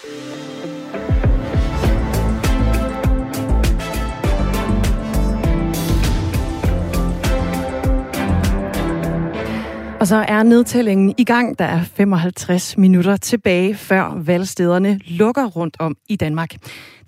Og så er nedtællingen i gang. Der er 55 minutter tilbage, før valgstederne lukker rundt om i Danmark.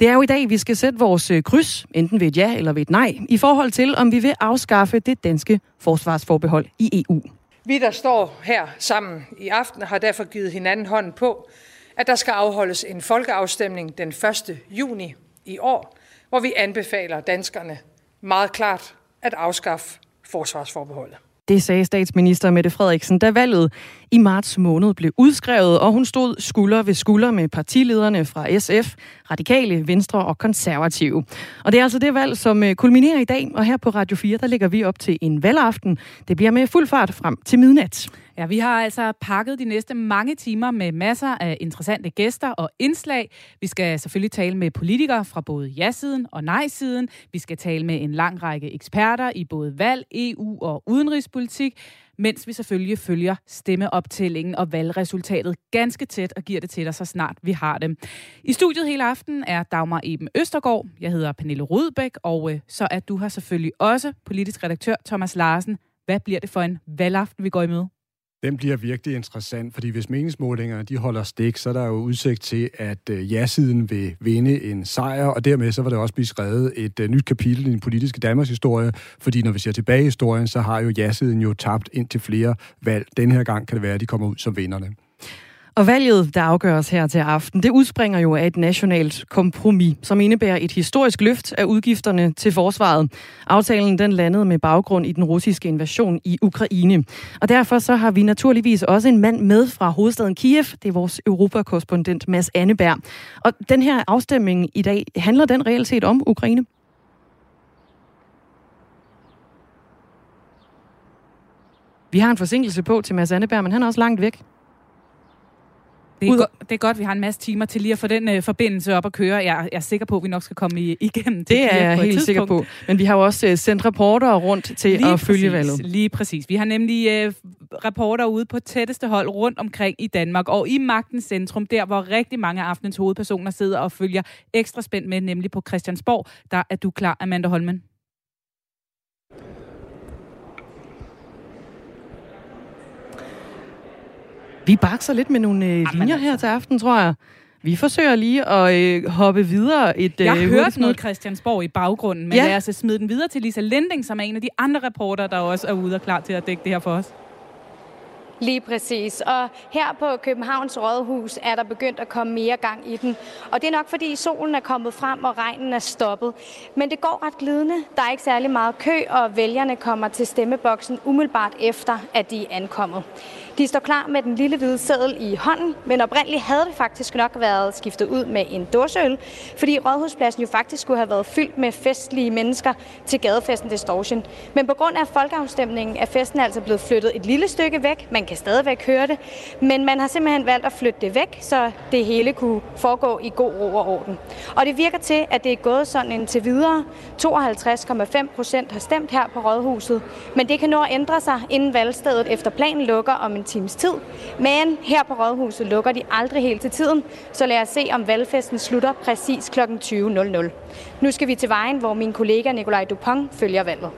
Det er jo i dag, vi skal sætte vores øh, kryds, enten ved et ja eller ved et nej, i forhold til, om vi vil afskaffe det danske forsvarsforbehold i EU. Vi, der står her sammen i aften, har derfor givet hinanden hånden på, at der skal afholdes en folkeafstemning den 1. juni i år, hvor vi anbefaler danskerne meget klart at afskaffe forsvarsforbeholdet. Det sagde statsminister Mette Frederiksen, da valget i marts måned blev udskrevet, og hun stod skulder ved skulder med partilederne fra SF, Radikale, Venstre og Konservative. Og det er altså det valg, som øh, kulminerer i dag, og her på Radio 4, der lægger vi op til en valgaften. Det bliver med fuld fart frem til midnat. Ja, vi har altså pakket de næste mange timer med masser af interessante gæster og indslag. Vi skal selvfølgelig tale med politikere fra både ja-siden og nej-siden. Vi skal tale med en lang række eksperter i både valg, EU og udenrigspolitik mens vi selvfølgelig følger stemmeoptællingen og valgresultatet ganske tæt og giver det til dig, så snart vi har dem. I studiet hele aften er Dagmar Eben Østergaard, jeg hedder Pernille Rudbæk, og øh, så er du her selvfølgelig også politisk redaktør Thomas Larsen. Hvad bliver det for en valgaften, vi går i møde? Den bliver virkelig interessant, fordi hvis meningsmålingerne de holder stik, så er der jo udsigt til, at øh, ja-siden vil vinde en sejr, og dermed så vil der også blive skrevet et uh, nyt kapitel i den politiske Danmarks historie, fordi når vi ser tilbage i historien, så har jo ja-siden jo tabt ind til flere valg. Den her gang kan det være, at de kommer ud som vinderne. Og valget, der afgøres her til aften, det udspringer jo af et nationalt kompromis, som indebærer et historisk løft af udgifterne til forsvaret. Aftalen den landede med baggrund i den russiske invasion i Ukraine. Og derfor så har vi naturligvis også en mand med fra hovedstaden Kiev. Det er vores europakorrespondent Mads Anneberg. Og den her afstemning i dag, handler den reelt set om Ukraine? Vi har en forsinkelse på til Mads Anneberg, men han er også langt væk. Det er, go- det er godt, vi har en masse timer til lige at få den øh, forbindelse op at køre. Jeg, jeg er sikker på, at vi nok skal komme i, igennem det. er jeg helt sikker på. Men vi har jo også øh, sendt reportere rundt til lige at præcis, følge valget. Lige præcis. Vi har nemlig øh, reporter ude på tætteste hold rundt omkring i Danmark, og i Magtens Centrum, der hvor rigtig mange af aftenens hovedpersoner sidder og følger ekstra spændt med, nemlig på Christiansborg. Der er du klar, Amanda Holmen. Vi bakser lidt med nogle øh, linjer her altså. til aften, tror jeg. Vi forsøger lige at øh, hoppe videre. Et, jeg øh, hørte noget Christiansborg i baggrunden, men ja. lad os smide den videre til Lisa Lending, som er en af de andre reporter, der også er ude og klar til at dække det her for os. Lige præcis. Og her på Københavns Rådhus er der begyndt at komme mere gang i den. Og det er nok fordi solen er kommet frem, og regnen er stoppet. Men det går ret glidende. Der er ikke særlig meget kø, og vælgerne kommer til stemmeboksen umiddelbart efter, at de er ankommet. De står klar med den lille hvide seddel i hånden, men oprindeligt havde det faktisk nok været skiftet ud med en dåseøl, fordi Rådhuspladsen jo faktisk skulle have været fyldt med festlige mennesker til gadefesten Distortion. Men på grund af folkeafstemningen er festen altså blevet flyttet et lille stykke væk. Man kan stadigvæk høre det, men man har simpelthen valgt at flytte det væk, så det hele kunne foregå i god ro og orden. Og det virker til, at det er gået sådan indtil videre. 52,5 procent har stemt her på Rådhuset, men det kan nå at ændre sig, inden valgstedet efter planen lukker om en times tid. Men her på Rådhuset lukker de aldrig helt til tiden, så lad os se, om valgfesten slutter præcis kl. 20.00. Nu skal vi til vejen, hvor min kollega Nikolaj Dupont følger valget.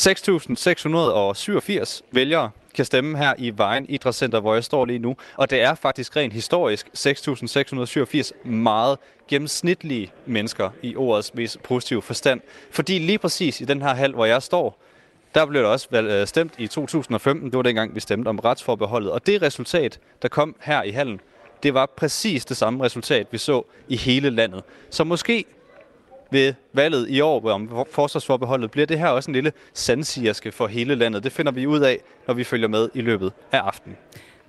6.687 vælgere kan stemme her i Vejen Idrætscenter, hvor jeg står lige nu. Og det er faktisk rent historisk 6.687 meget gennemsnitlige mennesker i ordets mest positive forstand. Fordi lige præcis i den her hal, hvor jeg står, der blev der også øh, stemt i 2015. Det var dengang, vi stemte om retsforbeholdet. Og det resultat, der kom her i hallen, det var præcis det samme resultat, vi så i hele landet. Så måske ved valget i år om forsvarsforbeholdet bliver det her også en lille sandsigerske for hele landet. Det finder vi ud af, når vi følger med i løbet af aftenen.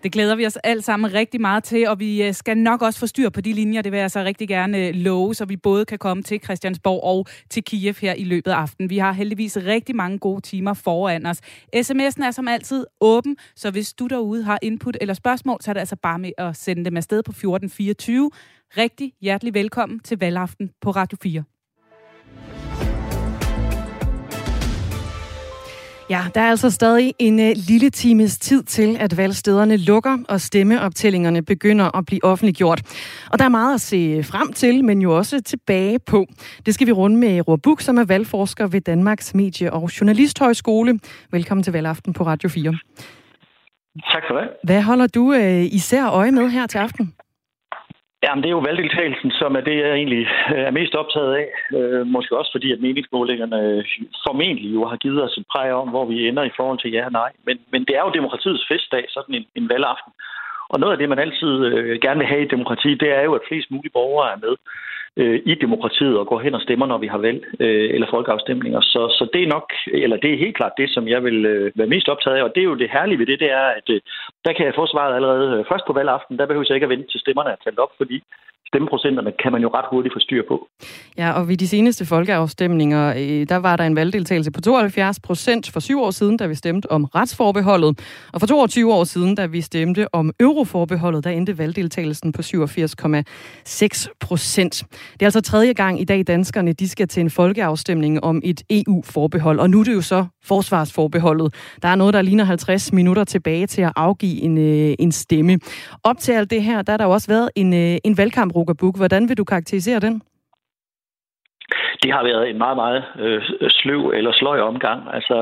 Det glæder vi os alt sammen rigtig meget til, og vi øh, skal nok også få styr på de linjer. Det vil jeg så rigtig gerne øh, love, så vi både kan komme til Christiansborg og til Kiev her i løbet af aftenen. Vi har heldigvis rigtig mange gode timer foran os. SMS'en er som altid åben, så hvis du derude har input eller spørgsmål, så er det altså bare med at sende dem afsted på 1424. Rigtig hjertelig velkommen til valgaften på Radio 4. Ja, der er altså stadig en uh, lille times tid til, at valgstederne lukker, og stemmeoptællingerne begynder at blive offentliggjort. Og der er meget at se frem til, men jo også tilbage på. Det skal vi runde med Roar Buk, som er valgforsker ved Danmarks Medie- og Journalisthøjskole. Velkommen til Valgaften på Radio 4. Tak for det. Hvad holder du uh, især øje med her til aften? Jamen, det er jo valgdeltagelsen, som er det, jeg egentlig øh, er mest optaget af. Øh, måske også fordi, at meningsmålingerne øh, formentlig jo har givet os et præg om, hvor vi ender i forhold til ja og nej. Men, men det er jo demokratiets festdag, sådan en, en valgaften. Og noget af det, man altid øh, gerne vil have i demokrati, det er jo, at flest mulige borgere er med øh, i demokratiet og går hen og stemmer, når vi har valg øh, eller folkeafstemninger. Så, så det er nok, eller det er helt klart det, som jeg vil øh, være mest optaget af. Og det er jo det herlige ved det, det er, at øh, der kan jeg få svaret allerede øh, først på valgaften. Der behøver jeg ikke at vente til stemmerne er talt op, fordi stemmeprocenterne kan man jo ret hurtigt få styr på. Ja, og ved de seneste folkeafstemninger, øh, der var der en valgdeltagelse på 72 procent for syv år siden, da vi stemte om retsforbeholdet. Og for 22 år siden, da vi stemte om euroforbeholdet, der endte valgdeltagelsen på 87,6 procent. Det er altså tredje gang i dag, danskerne de skal til en folkeafstemning om et EU-forbehold. Og nu er det jo så forsvarsforbeholdet. Der er noget, der ligner 50 minutter tilbage til at afgive en, øh, en stemme. Op til alt det her, der har der jo også været en, øh, en valgkamp Rukabuk. Hvordan vil du karakterisere den? Det har været en meget, meget øh, sløv eller sløj omgang. Altså,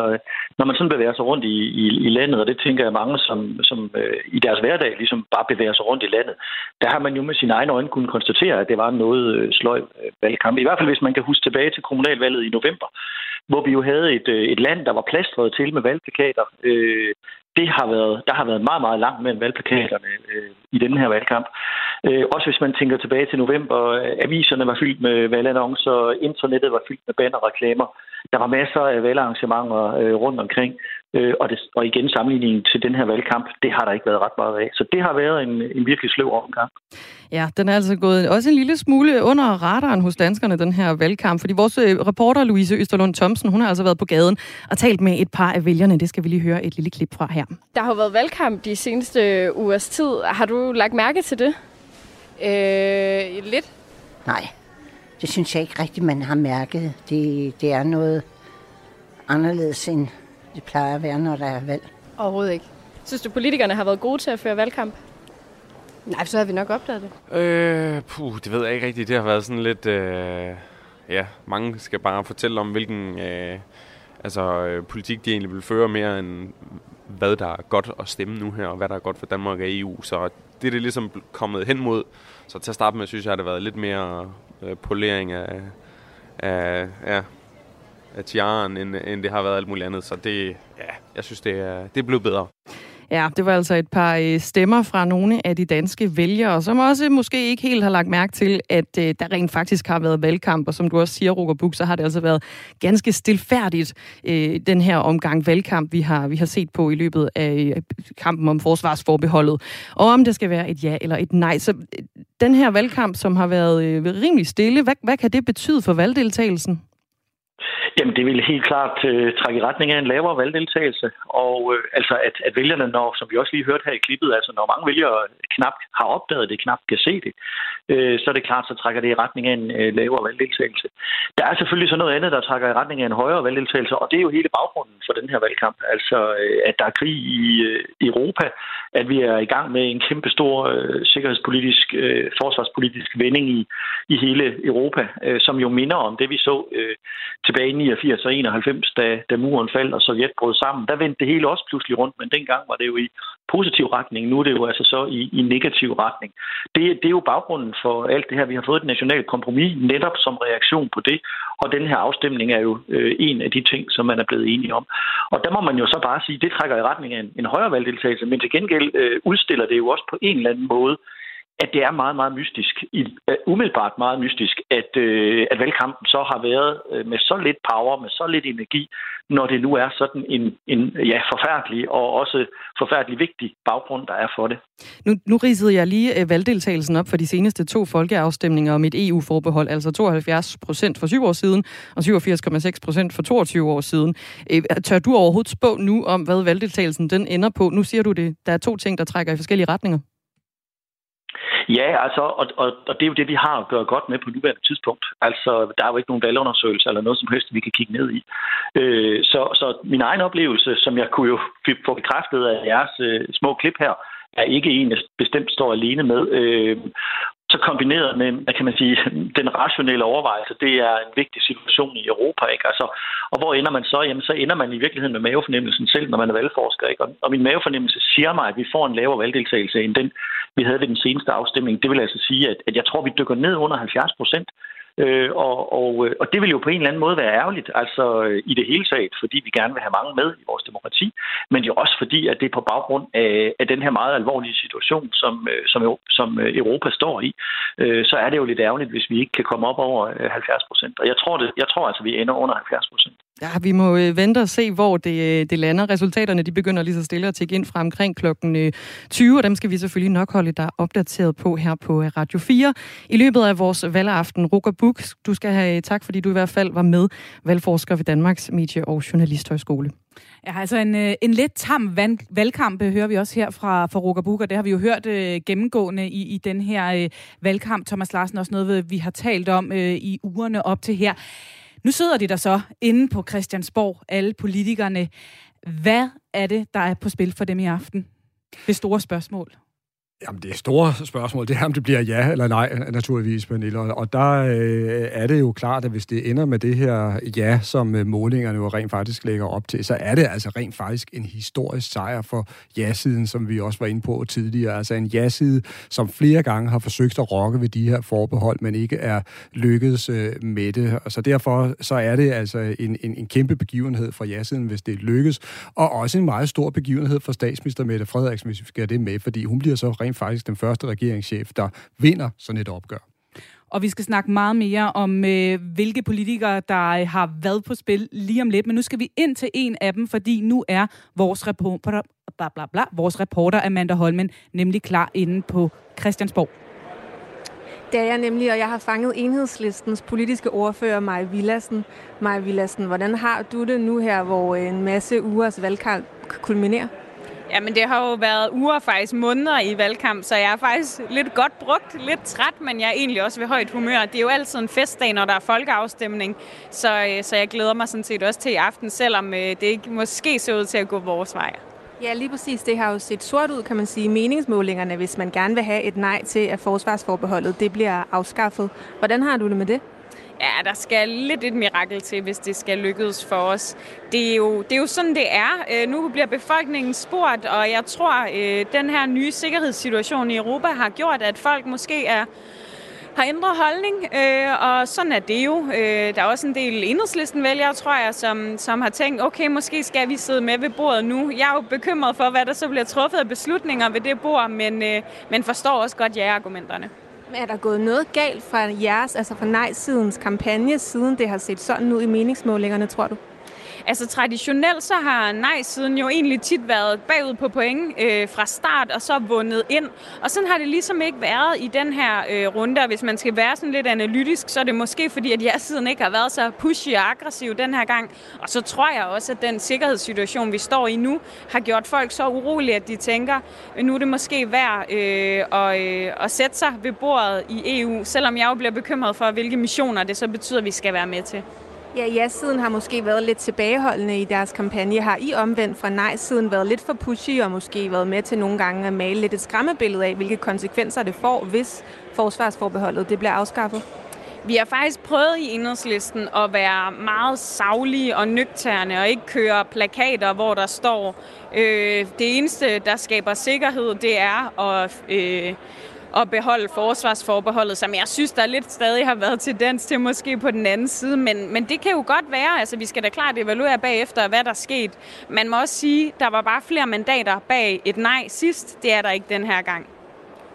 når man sådan bevæger sig rundt i, i, i landet, og det tænker jeg mange, som, som øh, i deres hverdag ligesom bare bevæger sig rundt i landet, der har man jo med sine egne øjne kunnet konstatere, at det var noget øh, sløj øh, valgkamp. I hvert fald hvis man kan huske tilbage til kommunalvalget i november, hvor vi jo havde et, øh, et land, der var plastret til med valgplakater. Øh, det har været, der har været meget, meget langt mellem valgplakaterne øh, i denne her valgkamp. Øh, også hvis man tænker tilbage til november, øh, aviserne var fyldt med valgannoncer, internettet var fyldt med bannerreklamer. Der var masser af valgarrangementer øh, rundt omkring. Øh, og, det, og igen sammenligning til den her valgkamp, det har der ikke været ret meget af. Så det har været en, en virkelig sløv omgang. Ja, den er altså gået også en lille smule under radaren hos danskerne, den her valgkamp. Fordi vores øh, reporter Louise Østerlund Thomsen, hun har altså været på gaden og talt med et par af vælgerne. Det skal vi lige høre et lille klip fra her. Der har jo været valgkamp de seneste ugers tid. Har du lagt mærke til det? Øh, lidt. Nej, det synes jeg ikke rigtigt, man har mærket. Det, det er noget anderledes end det plejer at være, når der er valg. Overhovedet ikke. Synes du, politikerne har været gode til at føre valgkamp? Nej, så har vi nok opdaget det. Øh, puh, det ved jeg ikke rigtigt. Det har været sådan lidt... Øh, ja, mange skal bare fortælle om, hvilken øh, altså, øh, politik de egentlig vil føre mere end hvad der er godt at stemme nu her, og hvad der er godt for Danmark og EU. Så det er det ligesom kommet hen mod. Så til at starte med, synes jeg, at det har været lidt mere øh, polering af, af, ja, af tiaren, end, end det har været alt muligt andet. Så det, ja, jeg synes, det er, det er blevet bedre. Ja, det var altså et par øh, stemmer fra nogle af de danske vælgere, som også måske ikke helt har lagt mærke til, at øh, der rent faktisk har været valgkamp, og som du også siger, Roger Buk, så har det altså været ganske stilfærdigt, øh, den her omgang valgkamp, vi har, vi har set på i løbet af kampen om forsvarsforbeholdet, og om det skal være et ja eller et nej. Så den her valgkamp, som har været rimelig stille, hvad, hvad kan det betyde for valgdeltagelsen? Jamen, det vil helt klart øh, trække i retning af en lavere valgdeltagelse. Og øh, altså, at, at vælgerne, når, som vi også lige hørte her i klippet, altså når mange vælgere knap har opdaget det, knap kan se det, øh, så er det klart, så trækker det i retning af en øh, lavere valgdeltagelse. Der er selvfølgelig så noget andet, der trækker i retning af en højere valgdeltagelse, og det er jo hele baggrunden for den her valgkamp. Altså, øh, at der er krig i øh, Europa, at vi er i gang med en kæmpe stor øh, sikkerhedspolitisk, øh, forsvarspolitisk vending i, i hele Europa, øh, som jo minder om det, vi så øh, tilbage i 89 og 91, da, da muren faldt og Sovjet brød sammen. Der vendte det hele også pludselig rundt, men dengang var det jo i positiv retning. Nu er det jo altså så i, i negativ retning. Det, det er jo baggrunden for alt det her. Vi har fået et nationalt kompromis netop som reaktion på det, og den her afstemning er jo øh, en af de ting, som man er blevet enige om. Og der må man jo så bare sige, det trækker i retning af en, en højere valgdeltagelse, men til gengæld øh, udstiller det jo også på en eller anden måde at det er meget, meget mystisk, uh, umiddelbart meget mystisk, at, uh, at valgkampen så har været uh, med så lidt power, med så lidt energi, når det nu er sådan en, en ja, forfærdelig og også forfærdelig vigtig baggrund, der er for det. Nu, nu ridsede jeg lige uh, valgdeltagelsen op for de seneste to folkeafstemninger om et EU-forbehold, altså 72 procent for syv år siden og 87,6 procent for 22 år siden. Uh, tør du overhovedet spå nu om, hvad valgdeltagelsen den ender på? Nu siger du det, der er to ting, der trækker i forskellige retninger. Ja, altså, og, og, og det er jo det, vi har at gøre godt med på nuværende tidspunkt. Altså, der er jo ikke nogen valgundersøgelser eller noget som helst, vi kan kigge ned i. Øh, så, så min egen oplevelse, som jeg kunne jo få bekræftet af jeres øh, små klip her, er ikke en, jeg bestemt står alene med. Øh, så kombineret med, hvad kan man sige, den rationelle overvejelse, det er en vigtig situation i Europa, ikke? Altså, og hvor ender man så? Jamen, så ender man i virkeligheden med mavefornemmelsen selv, når man er valgforsker, ikke? Og, og min mavefornemmelse siger mig, at vi får en lavere valgdeltagelse end den, vi havde ved den seneste afstemning. Det vil altså sige, at, at jeg tror, vi dykker ned under 70 procent. Øh, og, og, øh, og det vil jo på en eller anden måde være ærgerligt, altså øh, i det hele taget, fordi vi gerne vil have mange med i vores demokrati, men jo også fordi, at det er på baggrund af, af den her meget alvorlige situation, som, øh, som, som øh, Europa står i, øh, så er det jo lidt ærgerligt, hvis vi ikke kan komme op over øh, 70 procent. Og jeg tror, det, jeg tror altså, vi ender under 70 procent. Ja, vi må øh, vente og se, hvor det, øh, det lander. Resultaterne de begynder lige så stille at tikke ind fra omkring klokken øh, 20, og dem skal vi selvfølgelig nok holde dig opdateret på her på Radio 4. I løbet af vores valgaften, Roger Buk, du skal have tak, fordi du i hvert fald var med, valgforsker ved Danmarks Medie- og Journalisthøjskole. Ja, altså en, en lidt tam valgkamp hører vi også her fra, fra Roger Buk, og det har vi jo hørt øh, gennemgående i, i den her øh, valgkamp. Thomas Larsen, også noget, vi har talt om øh, i ugerne op til her. Nu sidder de der så inde på Christiansborg, alle politikerne. Hvad er det, der er på spil for dem i aften? Det store spørgsmål. Jamen, det store spørgsmål. Det er, om det bliver ja eller nej, naturligvis, Pernille. Og der øh, er det jo klart, at hvis det ender med det her ja, som øh, målingerne jo rent faktisk lægger op til, så er det altså rent faktisk en historisk sejr for ja-siden, som vi også var inde på tidligere. Altså en ja-side, som flere gange har forsøgt at rokke ved de her forbehold, men ikke er lykkedes øh, med det. Og så derfor så er det altså en, en, en kæmpe begivenhed for ja-siden, hvis det lykkes. Og også en meget stor begivenhed for statsminister Mette Frederiksen, hvis vi skal det med, fordi hun bliver så rent rent faktisk den første regeringschef, der vinder sådan et opgør. Og vi skal snakke meget mere om, øh, hvilke politikere, der øh, har været på spil lige om lidt. Men nu skal vi ind til en af dem, fordi nu er vores reporter, bla, bla, bla, vores reporter Amanda Holmen nemlig klar inde på Christiansborg. Det er jeg nemlig, og jeg har fanget enhedslistens politiske ordfører, Maja Villassen. Maja Villassen, hvordan har du det nu her, hvor en masse ugers valgkamp kulminerer? Jamen, det har jo været uger, faktisk måneder i valgkamp, så jeg er faktisk lidt godt brugt, lidt træt, men jeg er egentlig også ved højt humør. Det er jo altid en festdag, når der er folkeafstemning, så, øh, så jeg glæder mig sådan set også til i aften, selvom øh, det ikke måske ser ud til at gå vores vej. Ja, lige præcis. Det har jo set sort ud, kan man sige, meningsmålingerne, hvis man gerne vil have et nej til, at forsvarsforbeholdet det bliver afskaffet. Hvordan har du det med det? Ja, der skal lidt et mirakel til, hvis det skal lykkes for os. Det er jo, det er jo sådan, det er. Øh, nu bliver befolkningen spurgt, og jeg tror, øh, den her nye sikkerhedssituation i Europa har gjort, at folk måske er har ændret holdning, øh, og sådan er det jo. Øh, der er også en del enhedslisten vælgere, tror jeg, som, som har tænkt, okay, måske skal vi sidde med ved bordet nu. Jeg er jo bekymret for, hvad der så bliver truffet af beslutninger ved det bord, men, øh, men forstår også godt er der gået noget galt fra jeres, altså fra nej-sidens kampagne, siden det har set sådan ud i meningsmålingerne, tror du? Altså traditionelt så har nej-siden jo egentlig tit været bagud på point øh, fra start, og så vundet ind. Og sådan har det ligesom ikke været i den her øh, runde, og hvis man skal være sådan lidt analytisk, så er det måske fordi, at ja-siden ikke har været så pushy og aggressiv den her gang. Og så tror jeg også, at den sikkerhedssituation, vi står i nu, har gjort folk så urolige, at de tænker, at nu er det måske værd øh, at, øh, at sætte sig ved bordet i EU, selvom jeg jo bliver bekymret for, hvilke missioner det så betyder, at vi skal være med til. Ja, ja-siden har måske været lidt tilbageholdende i deres kampagne. Har I omvendt fra nej-siden været lidt for pushy og måske været med til nogle gange at male lidt et skræmmebillede af, hvilke konsekvenser det får, hvis forsvarsforbeholdet det bliver afskaffet? Vi har faktisk prøvet i enhedslisten at være meget savlige og nøgterne og ikke køre plakater, hvor der står, øh, det eneste, der skaber sikkerhed, det er at øh, at beholde forsvarsforbeholdet, som jeg synes, der lidt stadig har været tendens til måske på den anden side. Men, men det kan jo godt være, altså vi skal da klart evaluere bagefter, hvad der skete. sket. Man må også sige, der var bare flere mandater bag et nej sidst. Det er der ikke den her gang.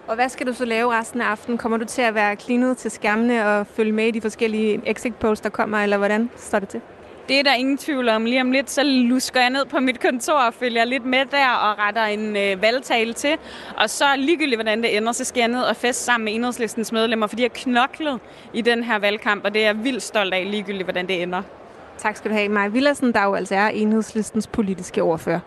Og hvad skal du så lave resten af aftenen? Kommer du til at være klinet til skærmene og følge med i de forskellige exit polls, der kommer, eller hvordan står det til? Det er der ingen tvivl om. Lige om lidt, så lusker jeg ned på mit kontor og følger lidt med der og retter en øh, valgtale til. Og så ligegyldigt, hvordan det ender, så skal jeg ned og fest sammen med enhedslistens medlemmer, fordi jeg knoklet i den her valgkamp, og det er jeg vildt stolt af, ligegyldigt, hvordan det ender. Tak skal du have, Maja Villersen, der jo altså er enhedslistens politiske ordfører.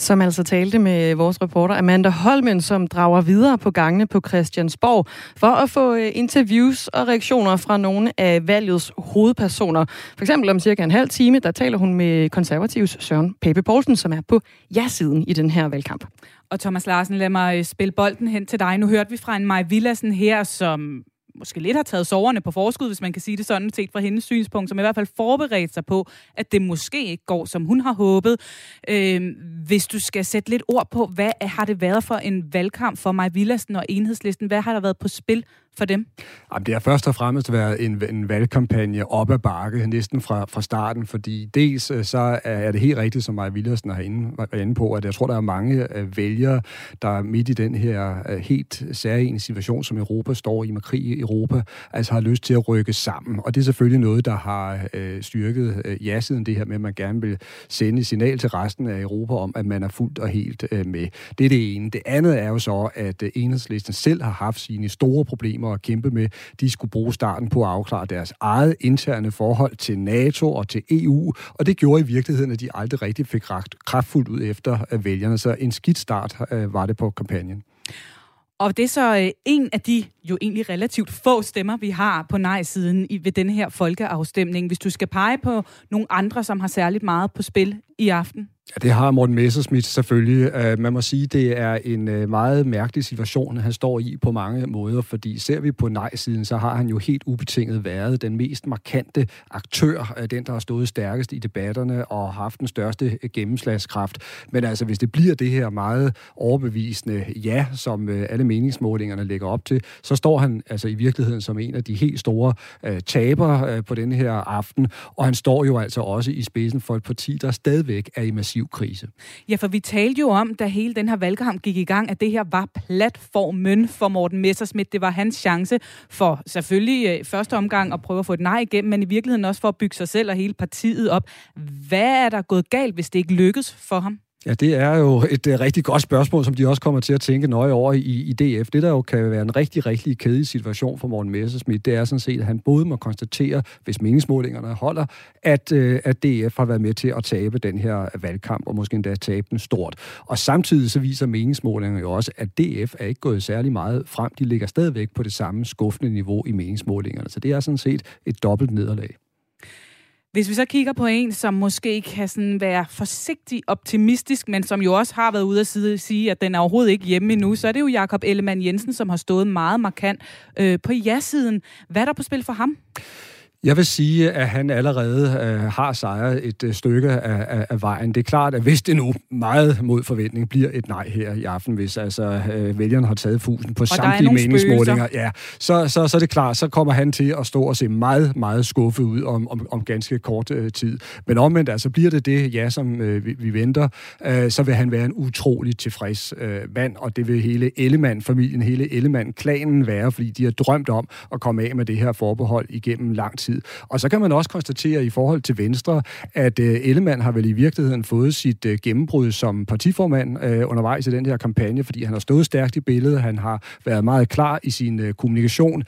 Som altså talte med vores reporter Amanda Holmen, som drager videre på gangene på Christiansborg for at få øh, interviews og reaktioner fra nogle af valgets hovedpersoner. For eksempel om cirka en halv time, der taler hun med konservativs Søren Pape Poulsen, som er på ja-siden i den her valgkamp. Og Thomas Larsen, lad mig øh, spille bolden hen til dig. Nu hørte vi fra en Maj Villassen her, som måske lidt har taget soverne på forskud, hvis man kan sige det sådan, set fra hendes synspunkt, som i hvert fald forberedt sig på, at det måske ikke går, som hun har håbet. Øh, hvis du skal sætte lidt ord på, hvad har det været for en valgkamp for mig, Villassen og Enhedslisten? Hvad har der været på spil for dem? Jamen, det har først og fremmest været en, en valgkampagne op ad bakke, næsten fra, fra starten, fordi dels øh, så er det helt rigtigt, som Maja Villersen har inde, var inde på, at jeg tror, der er mange øh, vælgere, der midt i den her øh, helt særlige situation, som Europa står i med krig i Europa, altså har lyst til at rykke sammen. Og det er selvfølgelig noget, der har øh, styrket øh, ja-siden det her med, at man gerne vil sende et signal til resten af Europa om, at man er fuldt og helt øh, med. Det er det ene. Det andet er jo så, at uh, enhedslisten selv har haft sine store problemer problemer at kæmpe med. De skulle bruge starten på at afklare deres eget interne forhold til NATO og til EU, og det gjorde i virkeligheden, at de aldrig rigtig fik ragt kraftfuldt ud efter øh, vælgerne. Så en skidt start øh, var det på kampagnen. Og det er så øh, en af de jo egentlig relativt få stemmer, vi har på nej-siden i, ved den her folkeafstemning. Hvis du skal pege på nogle andre, som har særligt meget på spil i aften? Ja, det har Morten Messersmith selvfølgelig. Øh, man må sige, det er en øh, meget mærkelig situation, han står i på mange måder, fordi ser vi på nej-siden, så har han jo helt ubetinget været den mest markante aktør, øh, den, der har stået stærkest i debatterne og haft den største gennemslagskraft. Men altså, hvis det bliver det her meget overbevisende ja, som alle meningsmålingerne lægger op til, så står han altså i virkeligheden som en af de helt store tabere på den her aften, og han står jo altså også i spidsen for et parti, der stadigvæk er i massiv krise. Ja, for vi talte jo om, da hele den her valgkamp gik i gang, at det her var platformen for Morten Messersmith. Det var hans chance for selvfølgelig øh, første omgang at prøve at få et nej igennem, men i virkeligheden også for at bygge sig selv og hele partiet op. Hvad er der gået galt, hvis det ikke lykkes for ham? Ja, det er jo et uh, rigtig godt spørgsmål, som de også kommer til at tænke nøje over i, i DF. Det, der jo kan være en rigtig, rigtig kedelig situation for Morten Messerschmidt, det er sådan set, at han både må konstatere, hvis meningsmålingerne holder, at, uh, at DF har været med til at tabe den her valgkamp, og måske endda tabe den stort. Og samtidig så viser meningsmålingerne jo også, at DF er ikke gået særlig meget frem. De ligger stadigvæk på det samme skuffende niveau i meningsmålingerne. Så det er sådan set et dobbelt nederlag. Hvis vi så kigger på en, som måske kan sådan være forsigtig optimistisk, men som jo også har været ude at sige, at den er overhovedet ikke hjemme endnu, så er det jo Jakob Ellemann Jensen, som har stået meget markant øh, på ja-siden. Hvad er der på spil for ham? Jeg vil sige, at han allerede øh, har sejret et øh, stykke af, af, af vejen. Det er klart, at hvis det nu meget mod forventning bliver et nej her i aften, hvis altså øh, vælgerne har taget fusen på og samtlige meningsmålinger, ja, så, så, så er det klart, så kommer han til at stå og se meget, meget skuffet ud om, om, om ganske kort øh, tid. Men omvendt, altså bliver det det, ja, som øh, vi, vi venter, øh, så vil han være en utrolig tilfreds øh, mand, og det vil hele Ellemann-familien, hele Ellemann-klanen være, fordi de har drømt om at komme af med det her forbehold igennem lang tid tid. Og så kan man også konstatere i forhold til Venstre, at øh, Ellemann har vel i virkeligheden fået sit øh, gennembrud som partiformand øh, undervejs i den her kampagne, fordi han har stået stærkt i billedet, han har været meget klar i sin kommunikation,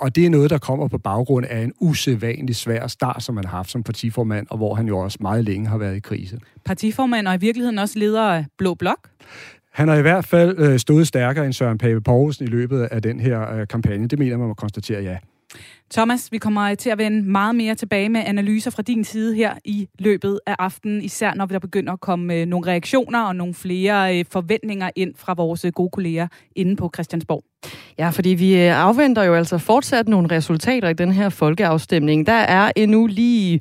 og det er noget, der kommer på baggrund af en usædvanlig svær start, som han har haft som partiformand, og hvor han jo også meget længe har været i krise. Partiformand og i virkeligheden også leder af Blå Blok? Han har i hvert fald stået stærkere end Søren Pape Poulsen i løbet af den her kampagne. Det mener man må konstatere, ja. Thomas, vi kommer til at vende meget mere tilbage med analyser fra din side her i løbet af aftenen, især når der begynder at komme øh, nogle reaktioner og nogle flere øh, forventninger ind fra vores øh, gode kolleger inde på Christiansborg. Ja, fordi vi afventer jo altså fortsat nogle resultater i den her folkeafstemning. Der er endnu lige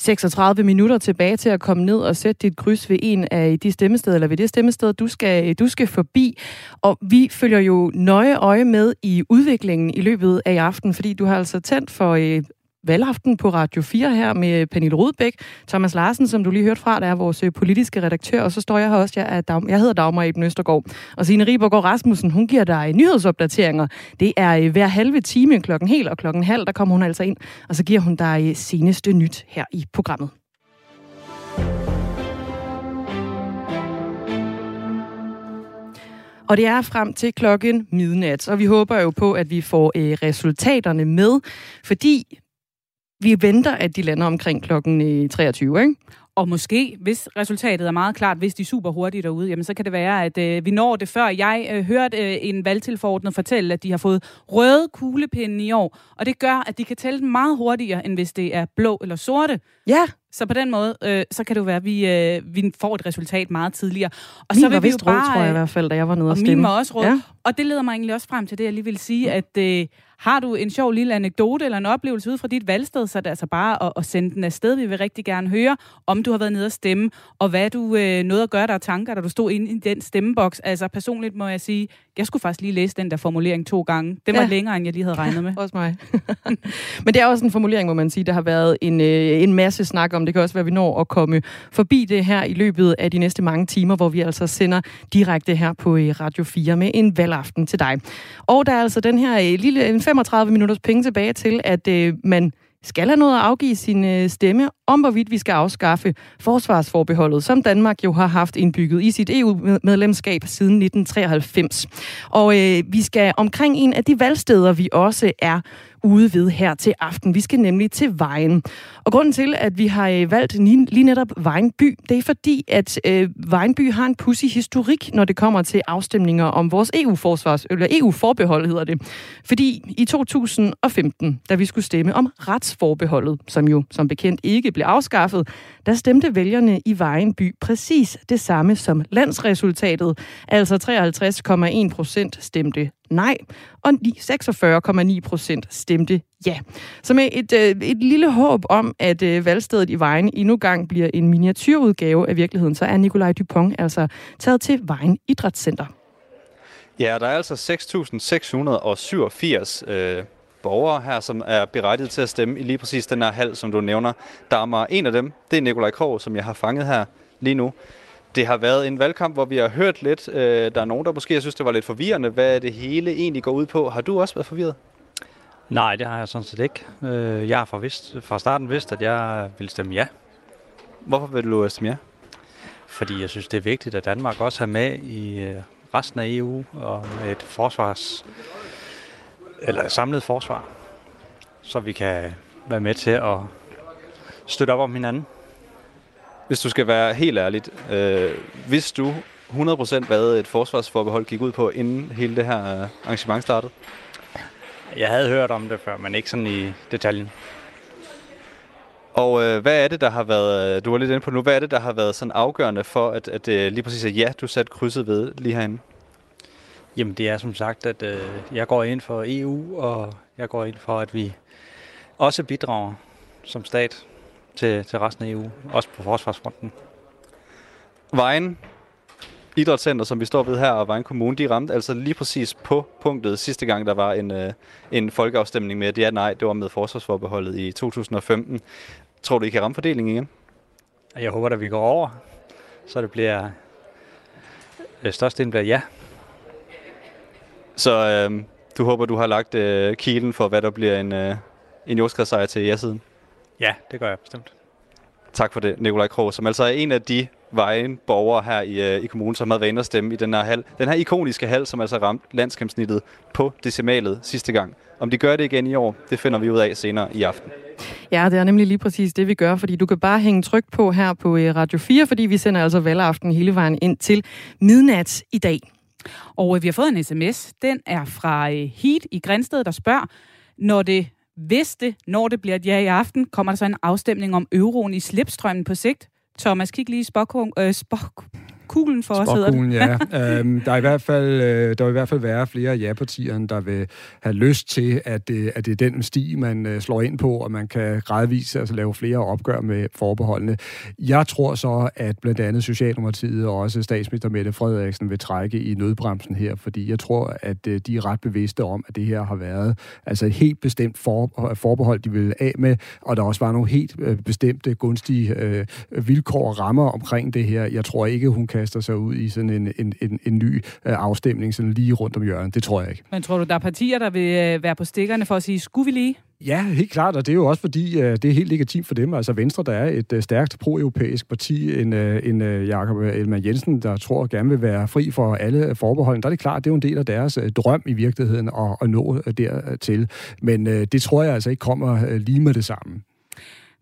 36 minutter tilbage til at komme ned og sætte dit kryds ved en af de stemmesteder, eller ved det stemmested, du skal, du skal forbi. Og vi følger jo nøje øje med i udviklingen i løbet af aften, fordi du har altså tændt for øh, valgaften på Radio 4 her med Pernille Rudbæk, Thomas Larsen, som du lige hørte fra, der er vores øh, politiske redaktør, og så står jeg her også, jeg, er Dag, jeg hedder Dagmar Eben Østergaard, og Signe Ribergaard Rasmussen, hun giver dig nyhedsopdateringer. Det er øh, hver halve time klokken helt og klokken halv, der kommer hun altså ind, og så giver hun dig øh, seneste nyt her i programmet. Og det er frem til klokken midnat, og vi håber jo på, at vi får øh, resultaterne med, fordi vi venter, at de lander omkring klokken 23, øh, ikke? Og måske, hvis resultatet er meget klart, hvis de er super hurtige derude, jamen så kan det være, at øh, vi når det før. Jeg øh, hørte øh, en valgtilforordnet fortælle, at de har fået røde kuglepinde i år, og det gør, at de kan tælle meget hurtigere, end hvis det er blå eller sorte. Ja. Så på den måde, øh, så kan det jo være, at vi, øh, vi får et resultat meget tidligere. Og min så vil var vi vist bare, rød, tror jeg i hvert fald, da jeg var nede og stemme. Og min var også rød. Ja. Og det leder mig egentlig også frem til det, jeg lige vil sige, at øh, har du en sjov lille anekdote eller en oplevelse ud fra dit valgsted, så er det altså bare at, at sende den afsted. Vi vil rigtig gerne høre, om du har været nede og stemme, og hvad du øh, nåede at gøre der tanker, da du stod inde i den stemmeboks. Altså personligt må jeg sige, jeg skulle faktisk lige læse den der formulering to gange. Det var ja. længere, end jeg lige havde regnet med. også mig. Men det er også en formulering, hvor man sige, der har været en, øh, en masse snak om. Det kan også være, at vi når at komme forbi det her i løbet af de næste mange timer, hvor vi altså sender direkte her på øh, Radio 4 med en valgaften til dig. Og der er altså den her øh, lille en 35 minutters penge tilbage til, at øh, man skal have noget at afgive sin øh, stemme om, hvorvidt vi skal afskaffe forsvarsforbeholdet, som Danmark jo har haft indbygget i sit EU-medlemskab siden 1993. Og øh, vi skal omkring en af de valgsteder, vi også er ude ved her til aften. Vi skal nemlig til Vejen. Og grunden til, at vi har øh, valgt lige netop Vejenby, det er fordi, at øh, Vejenby har en pussy historik, når det kommer til afstemninger om vores EU-forsvars, eller EU-forbehold hedder det. Fordi i 2015, da vi skulle stemme om retsforbeholdet, som jo som bekendt ikke blev afskaffet, der stemte vælgerne i Vejenby præcis det samme som landsresultatet. Altså 53,1 procent stemte nej, og 46,9 procent stemte ja. Så med et, øh, et lille håb om, at øh, valgstedet i Vejen endnu gang bliver en miniatyrudgave af virkeligheden, så er Nikolaj Dupont altså taget til Vejen Idrætscenter. Ja, der er altså 6.687 øh, borgere her, som er berettiget til at stemme i lige præcis den her hal, som du nævner. Der er en af dem, det er Nikolaj Krog, som jeg har fanget her lige nu. Det har været en valgkamp, hvor vi har hørt lidt. Øh, der er nogen, der måske synes, det var lidt forvirrende, hvad det hele egentlig går ud på. Har du også været forvirret? Nej, det har jeg sådan set ikke. Øh, jeg har fra, fra starten vidst, at jeg vil stemme ja. Hvorfor vil du stemme ja? Fordi jeg synes, det er vigtigt, at Danmark også er med i øh, resten af EU og med et forsvars eller samlet forsvar, så vi kan være med til at støtte op om hinanden. Hvis du skal være helt ærligt, øh, hvis du 100% hvad et forsvarsforbehold gik ud på, inden hele det her arrangement startede? Jeg havde hørt om det før, men ikke sådan i detaljen. Og øh, hvad er det, der har været, du var lidt inde på nu, hvad er det, der har været sådan afgørende for, at, at det lige præcis er ja, du satte krydset ved lige herinde? Jamen det er som sagt, at øh, jeg går ind for EU, og jeg går ind for, at vi også bidrager som stat til, til resten af EU, også på forsvarsfronten. Vejen Idrætscenter, som vi står ved her, og Vejen Kommune, de ramte altså lige præcis på punktet sidste gang, der var en, øh, en folkeafstemning med, at ja, nej, det var med forsvarsforbeholdet i 2015. Tror du, I kan ramme fordelingen igen? Jeg håber, at vi går over, så det bliver øh, størstedelen bliver ja. Så øh, du håber, du har lagt øh, kilen for, hvad der bliver en, øh, en jordskredssejr til ja-siden? Ja, det gør jeg bestemt. Tak for det, Nikolaj Krog, som altså er en af de vejen borgere her i, øh, i kommunen, som havde været inde og stemme i den her hal. Den her ikoniske hal, som altså ramte landskabsnittet på decimalet sidste gang. Om de gør det igen i år, det finder vi ud af senere i aften. Ja, det er nemlig lige præcis det, vi gør, fordi du kan bare hænge tryk på her på øh, Radio 4, fordi vi sender altså valgaften hele vejen ind til midnat i dag. Og øh, vi har fået en sms. Den er fra øh, Heat i Grænsted, der spørger, når det, hvis det, når det bliver et ja i aften, kommer der så en afstemning om euroen i slipstrømmen på sigt? Thomas, kig lige spok, øh, spok, kuglen for os, hedder det. ja. øhm, der, er i hvert fald, øh, der vil i hvert fald være flere ja-partier, der vil have lyst til, at det, at det er den sti, man øh, slår ind på, og man kan gradvist altså, lave flere opgør med forbeholdene. Jeg tror så, at blandt andet Socialdemokratiet og også statsminister Mette Frederiksen vil trække i nødbremsen her, fordi jeg tror, at øh, de er ret bevidste om, at det her har været altså et helt bestemt for, forbehold, de vil af med, og der også var nogle helt øh, bestemte gunstige øh, vilkår og rammer omkring det her. Jeg tror ikke, hun kan kaster sig ud i sådan en, en, en, en ny øh, afstemning sådan lige rundt om hjørnet. Det tror jeg ikke. Men tror du, der er partier, der vil øh, være på stikkerne for at sige, skulle vi lige? Ja, helt klart, og det er jo også fordi, uh, det er helt legitimt for dem. Altså Venstre, der er et stærkt pro-europæisk parti, en, uh, en Jakob Elman Jensen, der tror gerne vil være fri for alle forbehold. Der er det klart, det er jo en del af deres drøm i virkeligheden at, at nå dertil. Men det tror jeg altså ikke kommer lige med det samme.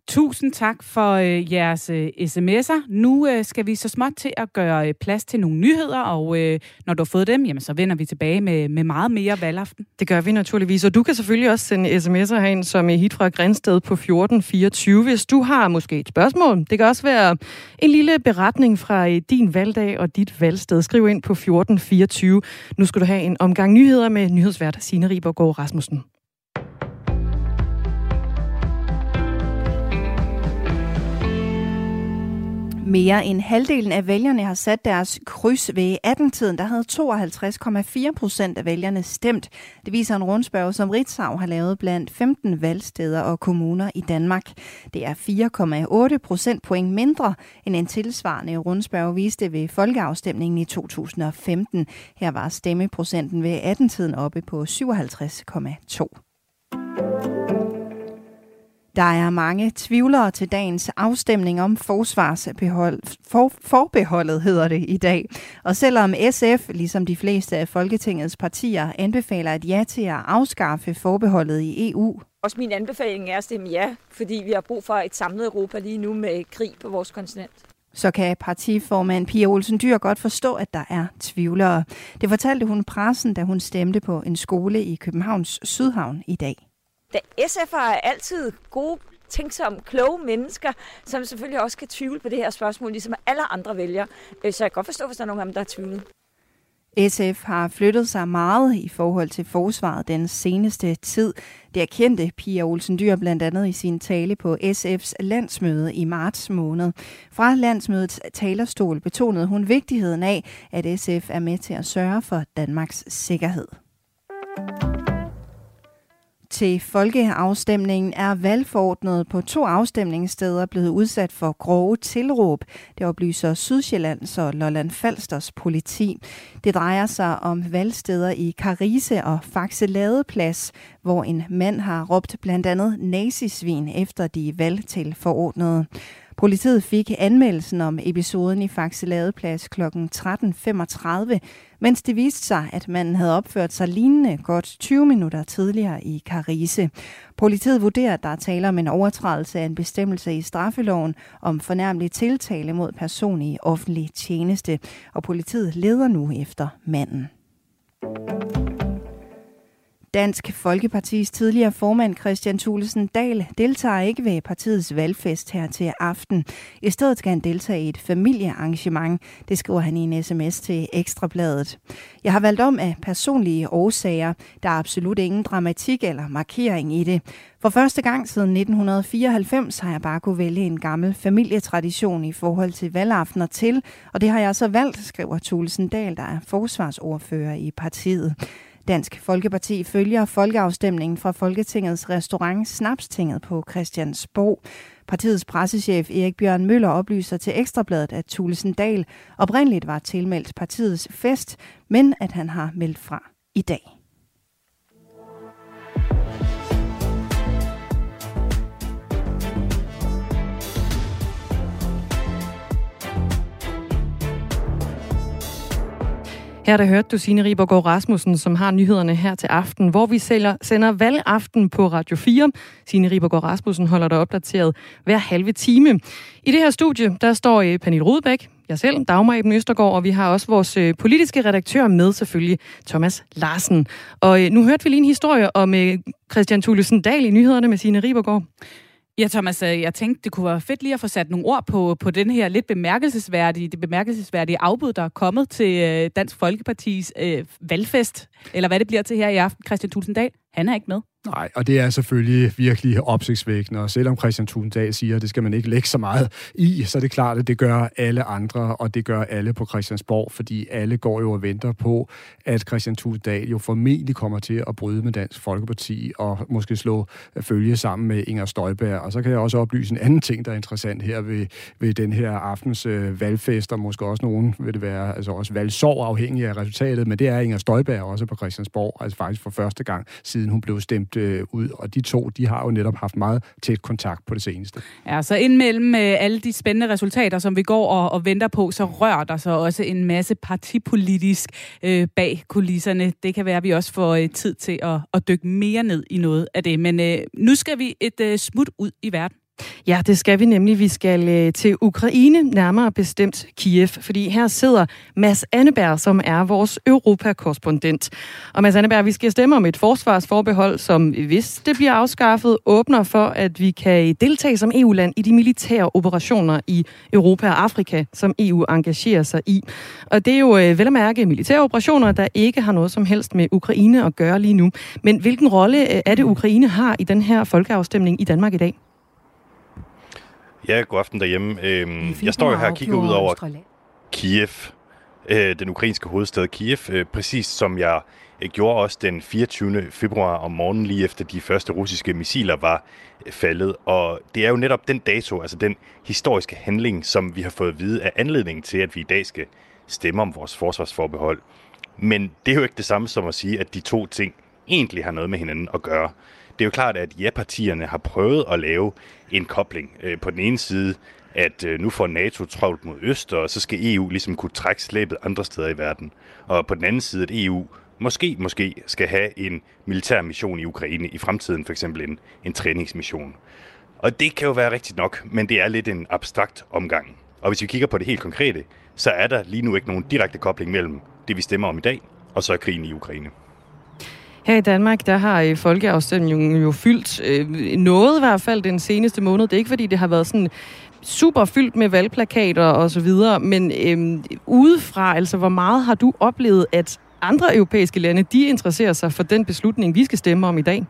Tusind tak for øh, jeres øh, sms'er. Nu øh, skal vi så småt til at gøre øh, plads til nogle nyheder, og øh, når du har fået dem, jamen, så vender vi tilbage med, med meget mere valgaften. Det gør vi naturligvis, og du kan selvfølgelig også sende sms'er herind, som er hit fra Grænsted på 1424, hvis du har måske et spørgsmål. Det kan også være en lille beretning fra øh, din valgdag og dit valgsted. Skriv ind på 1424. Nu skal du have en omgang nyheder med nyhedsvært Signe Ribergaard Rasmussen. Mere end halvdelen af vælgerne har sat deres kryds ved 18-tiden. Der havde 52,4 procent af vælgerne stemt. Det viser en rundspørg, som Ritzau har lavet blandt 15 valgsteder og kommuner i Danmark. Det er 4,8 procent point mindre end en tilsvarende rundspørg viste ved folkeafstemningen i 2015. Her var stemmeprocenten ved 18-tiden oppe på 57,2. Der er mange tvivlere til dagens afstemning om forsvarsbehold, for, forbeholdet, hedder det i dag. Og selvom SF, ligesom de fleste af Folketingets partier, anbefaler et ja til at afskaffe forbeholdet i EU, også min anbefaling er at stemme ja, fordi vi har brug for et samlet Europa lige nu med krig på vores kontinent. Så kan partiformand Pia Olsen Dyr godt forstå, at der er tvivlere. Det fortalte hun pressen, da hun stemte på en skole i Københavns Sydhavn i dag. Da SF er altid gode, tænksomme, kloge mennesker, som selvfølgelig også kan tvivle på det her spørgsmål, ligesom alle andre vælger. Øh, så jeg kan godt forstå, hvis der er nogen af dem, der er tvivlet. SF har flyttet sig meget i forhold til forsvaret den seneste tid. Det erkendte Pia Olsen Dyr blandt andet i sin tale på SF's landsmøde i marts måned. Fra landsmødets talerstol betonede hun vigtigheden af, at SF er med til at sørge for Danmarks sikkerhed. Til folkeafstemningen er valgforordnet på to afstemningssteder blevet udsat for grove tilråb. Det oplyser Sydsjællands og Lolland Falsters politi. Det drejer sig om valgsteder i Karise og Faxe Ladeplads, hvor en mand har råbt blandt andet nazisvin efter de valgtilforordnede. Politiet fik anmeldelsen om episoden i Faxe Ladeplads kl. 13.35, mens det viste sig, at manden havde opført sig lignende godt 20 minutter tidligere i Karise. Politiet vurderer, at der er tale om en overtrædelse af en bestemmelse i straffeloven om fornærmelig tiltale mod person i offentlig tjeneste, og politiet leder nu efter manden. Dansk Folkepartis tidligere formand Christian Thulesen Dahl deltager ikke ved partiets valgfest her til aften. I stedet skal han deltage i et familiearrangement. Det skriver han i en sms til Ekstrabladet. Jeg har valgt om af personlige årsager. Der er absolut ingen dramatik eller markering i det. For første gang siden 1994 har jeg bare kunne vælge en gammel familietradition i forhold til valgaftener til, og det har jeg så valgt, skriver Thulesen Dahl, der er forsvarsordfører i partiet. Dansk Folkeparti følger folkeafstemningen fra Folketingets restaurant Snapstinget på Christiansborg. Partiets pressechef Erik Bjørn Møller oplyser til Ekstrabladet, at Thulesen Dahl oprindeligt var tilmeldt partiets fest, men at han har meldt fra i dag. Her der hørte du Signe Ribergaard Rasmussen, som har nyhederne her til aften, hvor vi sælger, sender valgaften på Radio 4. Signe Ribergaard Rasmussen holder dig opdateret hver halve time. I det her studie, der står øh, Pernille Rudbæk, jeg selv, Dagmar Eben Østergaard, og vi har også vores øh, politiske redaktør med selvfølgelig, Thomas Larsen. Og øh, nu hørte vi lige en historie om øh, Christian Thulesen Dahl i nyhederne med Signe Ribergaard. Ja, Thomas, øh, jeg tænkte, det kunne være fedt lige at få sat nogle ord på, på den her lidt bemærkelsesværdige, det bemærkelsesværdige afbud, der er kommet til øh, Dansk Folkepartis øh, valgfest, eller hvad det bliver til her i aften. Christian Tulsendal, han er ikke med. Nej, og det er selvfølgelig virkelig opsigtsvækkende, og selvom Christian Thulendal siger, at det skal man ikke lægge så meget i, så er det klart, at det gør alle andre, og det gør alle på Christiansborg, fordi alle går jo og venter på, at Christian Thulendal jo formentlig kommer til at bryde med Dansk Folkeparti, og måske slå følge sammen med Inger Støjberg. Og så kan jeg også oplyse en anden ting, der er interessant her ved, ved den her aftens øh, valgfest, og måske også nogen vil det være altså også valgsår afhængig af resultatet, men det er Inger Støjberg også på Christiansborg, altså faktisk for første gang, siden hun blev stemt stemt øh, ud, og de to, de har jo netop haft meget tæt kontakt på det seneste. Ja, så indimellem øh, alle de spændende resultater, som vi går og, og venter på, så rører der så også en masse partipolitisk øh, bag kulisserne. Det kan være, at vi også får øh, tid til at, at dykke mere ned i noget af det. Men øh, nu skal vi et øh, smut ud i verden. Ja, det skal vi nemlig. Vi skal øh, til Ukraine, nærmere bestemt Kiev, fordi her sidder Mads Anneberg, som er vores Europakorrespondent. Og Mads Anneberg, vi skal stemme om et forsvarsforbehold, som hvis det bliver afskaffet, åbner for, at vi kan deltage som EU-land i de militære operationer i Europa og Afrika, som EU engagerer sig i. Og det er jo øh, vel at mærke militære operationer, der ikke har noget som helst med Ukraine at gøre lige nu. Men hvilken rolle øh, er det, Ukraine har i den her folkeafstemning i Danmark i dag? Ja, god aften derhjemme. Øhm, jeg står jo her og kigger ud over Kiev, øh, den ukrainske hovedstad Kiev, øh, præcis som jeg øh, gjorde også den 24. februar om morgenen, lige efter de første russiske missiler var faldet. Og det er jo netop den dato, altså den historiske handling, som vi har fået at vide af anledningen til, at vi i dag skal stemme om vores forsvarsforbehold. Men det er jo ikke det samme som at sige, at de to ting egentlig har noget med hinanden at gøre det er jo klart, at ja-partierne har prøvet at lave en kobling. Øh, på den ene side, at øh, nu får NATO travlt mod øst, og så skal EU ligesom kunne trække slæbet andre steder i verden. Og på den anden side, at EU måske, måske skal have en militær mission i Ukraine i fremtiden, for eksempel en, en træningsmission. Og det kan jo være rigtigt nok, men det er lidt en abstrakt omgang. Og hvis vi kigger på det helt konkrete, så er der lige nu ikke nogen direkte kobling mellem det, vi stemmer om i dag, og så krigen i Ukraine. Her i Danmark, der har øh, folkeafstemningen jo fyldt øh, noget i hvert fald den seneste måned. Det er ikke fordi, det har været sådan super fyldt med valgplakater og så videre, men øh, udefra, altså hvor meget har du oplevet, at andre europæiske lande, de interesserer sig for den beslutning, vi skal stemme om i dag?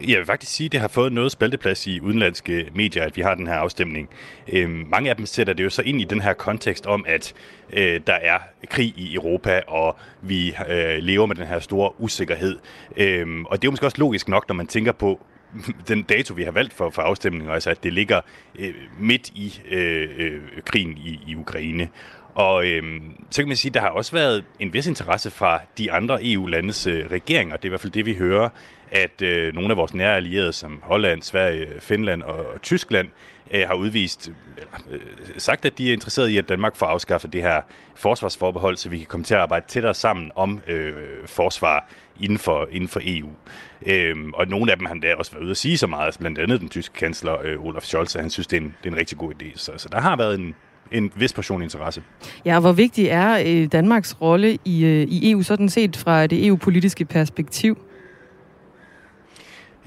Jeg vil faktisk sige, at det har fået noget spalteplads i udenlandske medier, at vi har den her afstemning. Øh, mange af dem sætter det jo så ind i den her kontekst om, at øh, der er krig i Europa, og vi øh, lever med den her store usikkerhed. Øh, og det er jo måske også logisk nok, når man tænker på, den dato, vi har valgt for, for afstemningen, altså at det ligger øh, midt i øh, øh, krigen i, i Ukraine. Og øh, så kan man sige, at der har også været en vis interesse fra de andre EU-landes øh, regeringer. Det er i hvert fald det, vi hører at øh, nogle af vores nære allierede, som Holland, Sverige, Finland og, og Tyskland, øh, har udvist, eller, øh, sagt, at de er interesserede i, at Danmark får afskaffet det her forsvarsforbehold, så vi kan komme til at arbejde tættere sammen om øh, forsvar inden for, inden for EU. Øhm, og nogle af dem har der også været ude at sige så meget, altså blandt andet den tyske kansler øh, Olaf Scholz, at han synes, det er en, det er en rigtig god idé. Så, så der har været en, en vis portion interesse. Ja, hvor vigtig er øh, Danmarks rolle i, øh, i EU sådan set fra det EU-politiske perspektiv?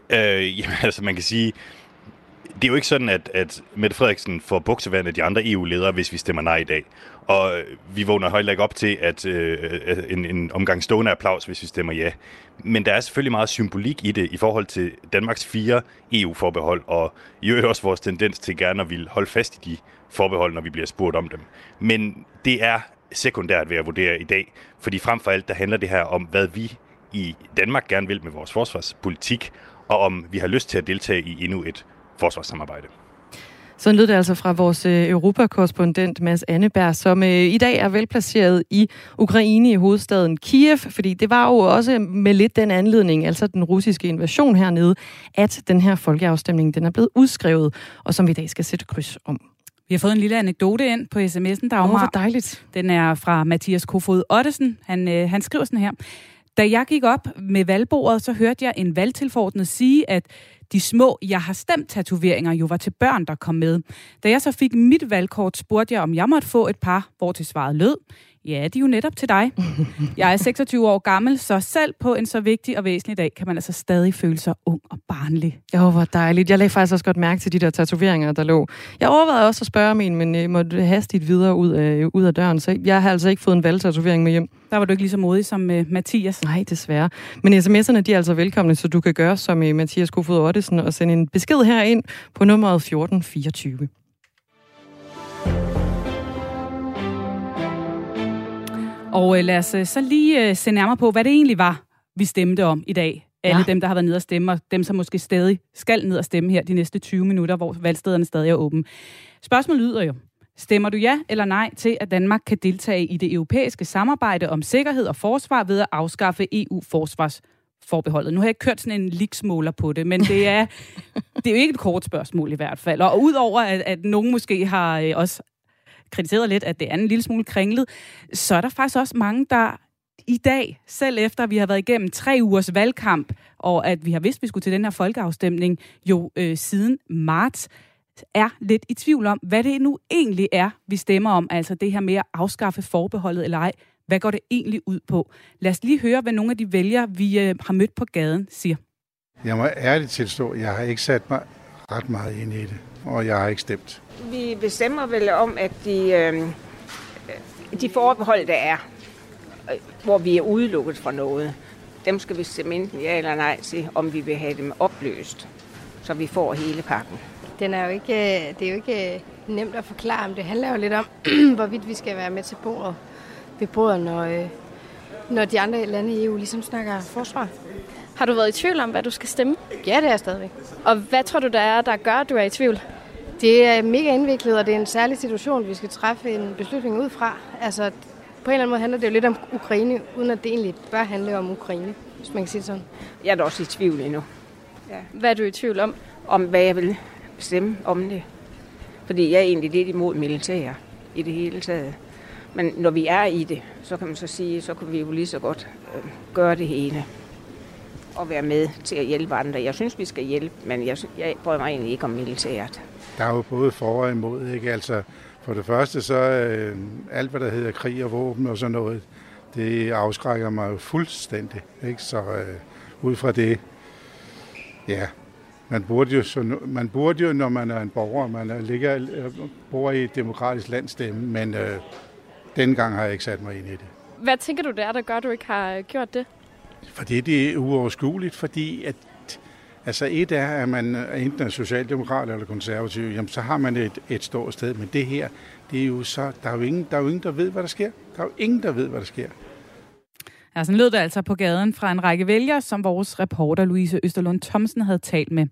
Øh, jamen, altså man kan sige, det er jo ikke sådan, at, at Mette Frederiksen får buksevand af de andre EU-ledere, hvis vi stemmer nej i dag. Og øh, vi vågner højt ikke op til at øh, en, en omgang stående applaus, hvis vi stemmer ja. Men der er selvfølgelig meget symbolik i det i forhold til Danmarks fire EU-forbehold, og i øvrigt også vores tendens til gerne at ville holde fast i de forbehold, når vi bliver spurgt om dem. Men det er sekundært ved at vurdere i dag, fordi frem for alt, der handler det her om, hvad vi i Danmark gerne vil med vores forsvarspolitik, og om vi har lyst til at deltage i endnu et forsvarssamarbejde. Sådan lød det altså fra vores øh, europakorrespondent Mads Anneberg, som øh, i dag er velplaceret i Ukraine i hovedstaden Kiev, fordi det var jo også med lidt den anledning, altså den russiske invasion hernede, at den her folkeafstemning den er blevet udskrevet, og som vi i dag skal sætte kryds om. Vi har fået en lille anekdote ind på sms'en, Dagmar. Åh, hvor dejligt. Den er fra Mathias Kofod Ottesen. Han, øh, han skriver sådan her. Da jeg gik op med valgbordet, så hørte jeg en valgtilforordnet sige, at de små jeg har stemt tatoveringer jo var til børn, der kom med. Da jeg så fik mit valgkort, spurgte jeg, om jeg måtte få et par, hvor til svaret lød, Ja, de er jo netop til dig. Jeg er 26 år gammel, så selv på en så vigtig og væsentlig dag, kan man altså stadig føle sig ung og barnlig. Ja, hvor dejligt. Jeg lagde faktisk også godt mærke til de der tatoveringer, der lå. Jeg overvejede også at spørge om en, men jeg måtte hastigt videre ud af, ud af døren, så jeg har altså ikke fået en valgtatovering med hjem. Der var du ikke lige så modig som uh, Mathias. Nej, desværre. Men sms'erne, de er altså velkomne, så du kan gøre som uh, Mathias Kofod Ottesen og sende en besked herind på nummeret 1424. Og øh, lad os øh, så lige øh, se nærmere på, hvad det egentlig var, vi stemte om i dag. Alle ja. dem, der har været nede og stemme, og dem, som måske stadig skal ned og stemme her de næste 20 minutter, hvor valgstederne stadig er åbne. Spørgsmålet lyder jo, stemmer du ja eller nej til, at Danmark kan deltage i det europæiske samarbejde om sikkerhed og forsvar ved at afskaffe EU-forsvars forbeholdet. Nu har jeg ikke kørt sådan en liksmåler på det, men det er, det er jo ikke et kort spørgsmål i hvert fald. Og udover at, at nogen måske har øh, også kritiseret lidt, at det er en lille smule kringlet, så er der faktisk også mange, der i dag, selv efter vi har været igennem tre ugers valgkamp, og at vi har vidst, at vi skulle til den her folkeafstemning jo øh, siden marts, er lidt i tvivl om, hvad det nu egentlig er, vi stemmer om. Altså det her med at afskaffe forbeholdet eller ej. Hvad går det egentlig ud på? Lad os lige høre, hvad nogle af de vælgere, vi øh, har mødt på gaden, siger. Jeg må ærligt tilstå, at jeg har ikke sat mig ret meget ind i det, og jeg har ikke stemt. Vi bestemmer vel om, at de, øh, de forbehold, der er, hvor vi er udelukket fra noget, dem skal vi stemme enten ja eller nej til, om vi vil have dem opløst, så vi får hele pakken. Den er jo ikke, det er jo ikke nemt at forklare, men det handler jo lidt om, hvorvidt vi skal være med til bordet ved bordet, når, når de andre lande i EU ligesom snakker forsvar. Har du været i tvivl om, hvad du skal stemme? Ja, det er jeg stadigvæk. Og hvad tror du, der er, der gør, at du er i tvivl? Det er mega indviklet, og det er en særlig situation, vi skal træffe en beslutning ud fra. Altså, på en eller anden måde handler det jo lidt om Ukraine, uden at det egentlig bør handle om Ukraine, hvis man kan sige sådan. Jeg er da også i tvivl endnu. Ja. Hvad er du i tvivl om? Om hvad jeg vil stemme om det. Fordi jeg er egentlig lidt imod militær i det hele taget. Men når vi er i det, så kan man så sige, så kan vi jo lige så godt øh, gøre det hele og være med til at hjælpe andre. Jeg synes, vi skal hjælpe, men jeg, jeg prøver mig egentlig ikke om militæret. Der er jo både for og imod, ikke? Altså, for det første så øh, alt, hvad der hedder krig og våben og sådan noget, det afskrækker mig jo fuldstændig. Ikke? Så øh, ud fra det, ja, man burde, jo, så, man burde jo, når man er en borger, man er, ligger, øh, bor i et demokratisk land, stemme, men øh, denne gang har jeg ikke sat mig ind i det. Hvad tænker du, det er, der gør, at du ikke har gjort det? Fordi det er uoverskueligt, fordi at Altså et er, at man er enten er socialdemokrat eller konservativ, jamen så har man et, et stort sted, men det her, det er jo så, der er jo, ingen, der er jo ingen, der ved, hvad der sker. Der er jo ingen, der ved, hvad der sker. Ja, sådan lød det altså på gaden fra en række vælgere, som vores reporter Louise Østerlund Thomsen havde talt med.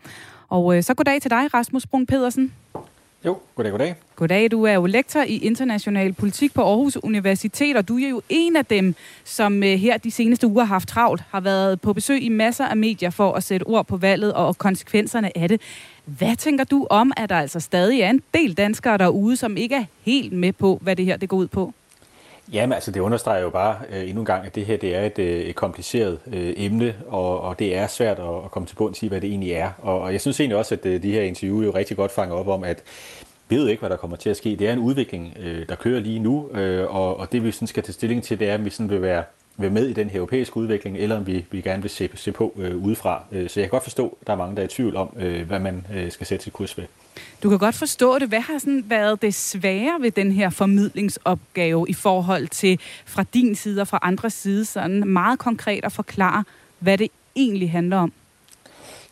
Og øh, så goddag til dig, Rasmus Brun Pedersen. Jo, goddag, goddag. Goddag, du er jo lektor i international politik på Aarhus Universitet, og du er jo en af dem, som øh, her de seneste uger har haft travlt, har været på besøg i masser af medier for at sætte ord på valget og konsekvenserne af det. Hvad tænker du om, at der altså stadig er en del danskere derude, som ikke er helt med på, hvad det her det går ud på? Jamen altså, det understreger jo bare øh, endnu en gang, at det her det er et, øh, et kompliceret øh, emne, og, og det er svært at, at komme til bunds i, hvad det egentlig er. Og, og jeg synes egentlig også, at øh, de her interviewer jo rigtig godt fanger op om, at vi ved ikke, hvad der kommer til at ske. Det er en udvikling, øh, der kører lige nu, øh, og, og det vi sådan skal tage stilling til, det er, at vi sådan vil være være med i den her europæiske udvikling, eller om vi, vi gerne vil se, se på øh, udefra. Øh, så jeg kan godt forstå, at der er mange, der er i tvivl om, øh, hvad man øh, skal sætte sit kurs ved. Du kan godt forstå det. Hvad har sådan været det svære ved den her formidlingsopgave i forhold til fra din side og fra andre side, sådan meget konkret at forklare, hvad det egentlig handler om?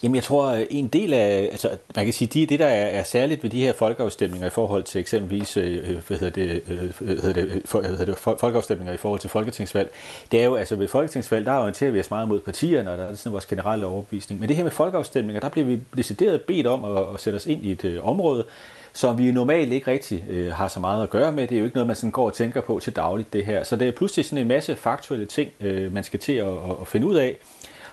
Jamen, jeg tror, øh, en del af, altså, man kan sige, det, det der er, er særligt ved de her folkeafstemninger i forhold til eksempelvis, øh, øh hvad hedder det, øh, øh hvad hedder det, for, hvad hedder det folkeafstemninger i forhold til folketingsvalg, det er jo, altså ved folketingsvalg, der orienterer vi os meget mod partierne, og der er sådan vores generelle overbevisning. Men det her med folkeafstemninger, der bliver vi decideret bedt om at, at sætte os ind i et øh, område, som vi normalt ikke rigtig øh, har så meget at gøre med. Det er jo ikke noget, man sådan går og tænker på til dagligt, det her. Så det er pludselig sådan en masse faktuelle ting, øh, man skal til at, at finde ud af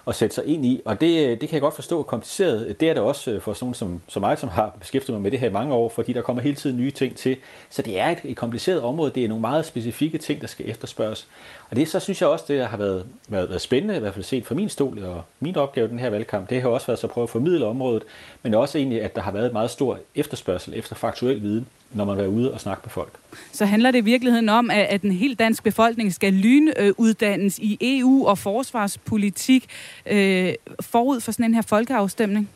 at sætte sig ind i. Og det, øh, det kan jeg godt forstå er kompliceret. Det er det også øh, for sådan nogen som, som mig, som har beskæftiget mig med det her i mange år, fordi der kommer hele tiden nye ting til. Så det er et, et kompliceret område. Det er nogle meget specifikke ting, der skal efterspørges. Og det så synes jeg også, det har været, været, været spændende, i hvert fald set fra min stol og min opgave i den her valgkamp. Det har også været så at prøve at formidle området, men også egentlig, at der har været et meget stor efterspørgsel efter faktuel viden når man er ude og snakke med folk. Så handler det i virkeligheden om, at, den helt dansk befolkning skal lynuddannes i EU og forsvarspolitik øh, forud for sådan en her folkeafstemning?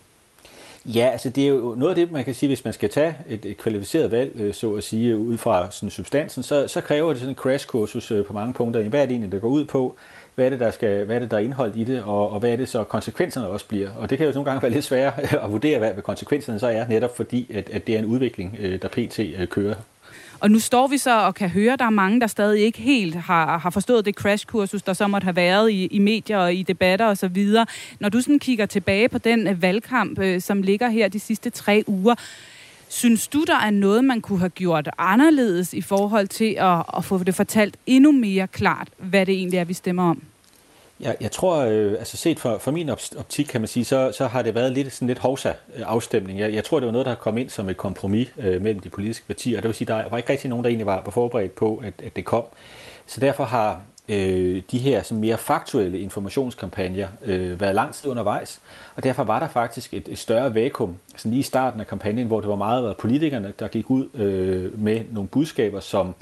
Ja, altså det er jo noget af det, man kan sige, hvis man skal tage et, et kvalificeret valg, øh, så at sige, ud fra sådan substansen, så, så kræver det sådan en crash-kursus øh, på mange punkter. Hvad er det egentlig, der går ud på? Hvad er det, der, skal, hvad er det, der er indholdt i det? Og, og hvad er det så, konsekvenserne også bliver? Og det kan jo nogle gange være lidt svært at vurdere, hvad, hvad konsekvenserne så er, netop fordi, at, at det er en udvikling, øh, der pt. Øh, kører og nu står vi så og kan høre, at der er mange, der stadig ikke helt har, har forstået det crashkursus, der så måtte have været i, i medier og i debatter osv. Når du sådan kigger tilbage på den øh, valgkamp, som ligger her de sidste tre uger, Synes du, der er noget, man kunne have gjort anderledes i forhold til at, at få det fortalt endnu mere klart, hvad det egentlig er, vi stemmer om? Jeg, jeg tror, øh, altså set fra, fra min optik, kan man sige, så, så har det været lidt sådan lidt hovsa-afstemning. Øh, jeg, jeg tror, det var noget, der kom ind som et kompromis øh, mellem de politiske partier. Det vil sige, der var ikke rigtig nogen, der egentlig var, forberedt på, at, at det kom. Så derfor har, øh, de her sådan mere faktuelle informationskampagner øh, været lang tid undervejs, og derfor var der faktisk et, et større vakuum, sådan lige i starten af kampagnen, hvor det var meget af politikerne, der gik ud øh, med nogle budskaber, som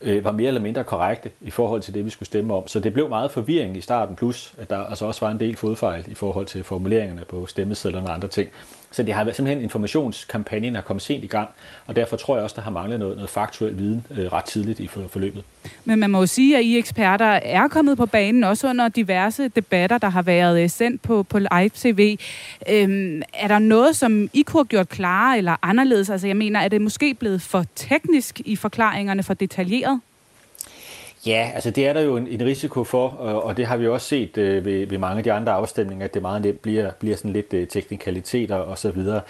øh, var mere eller mindre korrekte i forhold til det, vi skulle stemme om. Så det blev meget forvirring i starten, plus at der altså også var en del fodfejl i forhold til formuleringerne på stemmesedlerne og andre ting. Så det har været simpelthen informationskampagnen er kommet sent i gang, og derfor tror jeg også, der har manglet noget, noget faktuel viden øh, ret tidligt i forløbet. Men man må jo sige, at I eksperter er kommet på banen, også under diverse debatter, der har været øh, sendt på, på live tv. Øhm, er der noget, som I kunne have gjort klarere eller anderledes? Altså jeg mener, er det måske blevet for teknisk i forklaringerne, for detaljeret? Ja, altså det er der jo en, en risiko for, og, det har vi også set øh, ved, ved mange af de andre afstemninger, at det meget nemt bliver, bliver sådan lidt øh, teknikaliteter og så videre.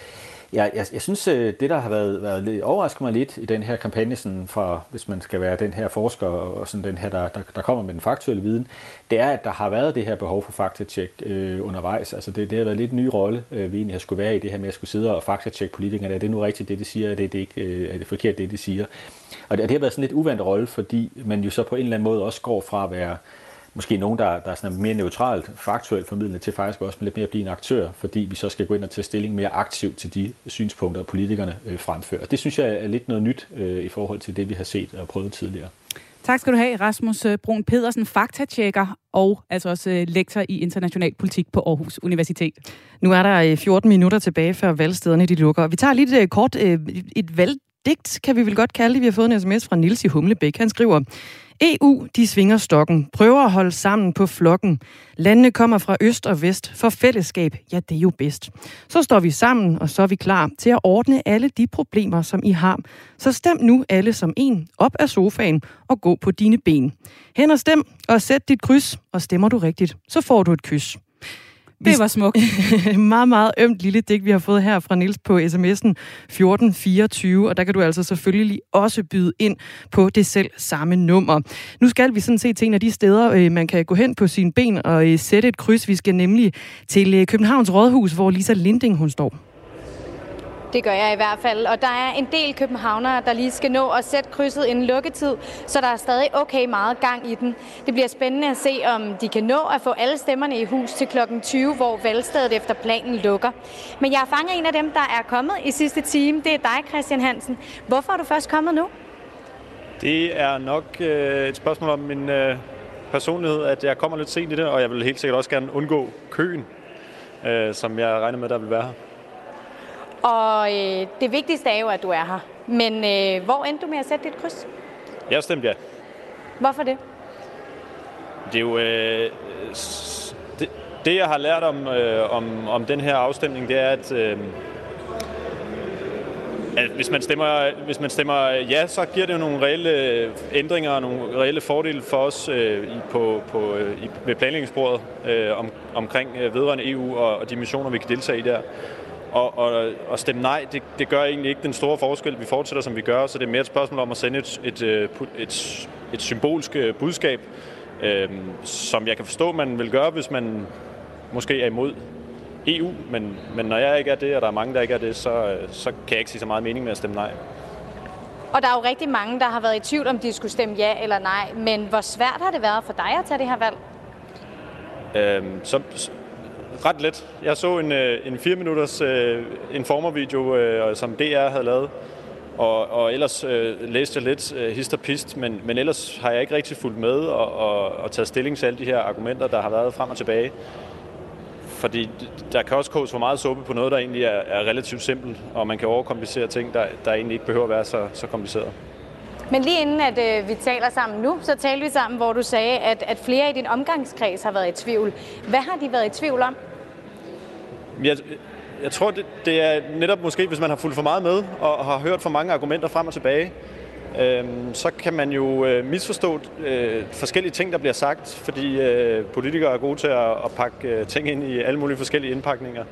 Jeg, jeg, jeg synes, øh, det der har været, været lidt, overrasket mig lidt i den her kampagne, sådan fra, hvis man skal være den her forsker og sådan den her, der, der, der kommer med den faktuelle viden, det er, at der har været det her behov for faktatjek øh, undervejs. Altså det, det har været lidt en ny rolle, øh, vi egentlig har skulle være i det her med at skulle sidde og faktatjekke politikerne. Er det nu rigtigt, det de siger? Er det, det ikke, øh, er det forkert, det de siger? Og det, det har været sådan lidt uvandt rolle, fordi man jo så på en eller anden måde også går fra at være måske nogen, der, der er sådan mere neutralt, faktuelt formidlet, til faktisk også lidt mere at blive en aktør, fordi vi så skal gå ind og tage stilling mere aktivt til de synspunkter, politikerne øh, fremfører. Det synes jeg er lidt noget nyt øh, i forhold til det, vi har set og prøvet tidligere. Tak skal du have, Rasmus øh, Brun Pedersen, faktatjekker og altså også øh, lektor i international politik på Aarhus Universitet. Nu er der 14 minutter tilbage, før valgstederne de lukker. Vi tager lige et kort et valgdigt, kan vi vel godt kalde det. Vi har fået en sms fra Nils i Humlebæk. Han skriver, EU, de svinger stokken, prøver at holde sammen på flokken. Landene kommer fra øst og vest, for fællesskab, ja, det er jo bedst. Så står vi sammen, og så er vi klar til at ordne alle de problemer, som I har. Så stem nu alle som en op af sofaen og gå på dine ben. Hen og stem, og sæt dit kryds, og stemmer du rigtigt, så får du et kys. Det var smukt. meget, meget ømt lille digt, vi har fået her fra Nils på sms'en 1424, og der kan du altså selvfølgelig også byde ind på det selv samme nummer. Nu skal vi sådan set til en af de steder, øh, man kan gå hen på sine ben og øh, sætte et kryds. Vi skal nemlig til øh, Københavns Rådhus, hvor Lisa Linding hun står. Det gør jeg i hvert fald. Og der er en del københavnere, der lige skal nå at sætte krydset inden lukketid, så der er stadig okay meget gang i den. Det bliver spændende at se, om de kan nå at få alle stemmerne i hus til klokken 20, hvor valgstedet efter planen lukker. Men jeg fanger en af dem, der er kommet i sidste time. Det er dig, Christian Hansen. Hvorfor er du først kommet nu? Det er nok øh, et spørgsmål om min øh, personlighed, at jeg kommer lidt sent i det, og jeg vil helt sikkert også gerne undgå køen, øh, som jeg regner med, der vil være her. Og øh, det vigtigste er jo, at du er her. Men øh, hvor endte du med at sætte dit kryds? Jeg stemte ja. Hvorfor det? Det er jo... Øh, det, det, jeg har lært om, øh, om, om den her afstemning, det er, at, øh, at hvis, man stemmer, hvis man stemmer ja, så giver det jo nogle reelle ændringer og nogle reelle fordele for os øh, på, på, øh, ved planlægningsbordet øh, om, omkring øh, vedrørende EU og, og de missioner, vi kan deltage i der. Og, og, og stemme nej, det, det gør egentlig ikke den store forskel. Vi fortsætter, som vi gør, så det er mere et spørgsmål om at sende et, et, øh, et, et, symbolsk øh, budskab, øh, som jeg kan forstå, man vil gøre, hvis man måske er imod EU. Men, men når jeg ikke er det, og der er mange, der ikke er det, så, øh, så kan jeg ikke sige så meget mening med at stemme nej. Og der er jo rigtig mange, der har været i tvivl, om de skulle stemme ja eller nej. Men hvor svært har det været for dig at tage det her valg? Øhm, så, ret let. Jeg så en, øh, en 4 minutters øh, informervideo, øh, som DR havde lavet, og, og ellers øh, læste jeg lidt øh, hist og pist, men, men ellers har jeg ikke rigtig fulgt med og, og, og taget stilling til alle de her argumenter, der har været frem og tilbage. Fordi der kan også koges for meget suppe på noget, der egentlig er, er relativt simpelt, og man kan overkomplicere ting, der, der egentlig ikke behøver at være så, så kompliceret. Men lige inden at øh, vi taler sammen nu, så talte vi sammen, hvor du sagde, at, at flere i din omgangskreds har været i tvivl. Hvad har de været i tvivl om? Jeg, jeg tror, det, det er netop måske, hvis man har fulgt for meget med og har hørt for mange argumenter frem og tilbage, øh, så kan man jo øh, misforstå øh, forskellige ting, der bliver sagt, fordi øh, politikere er gode til at, at pakke øh, ting ind i alle mulige forskellige indpakninger.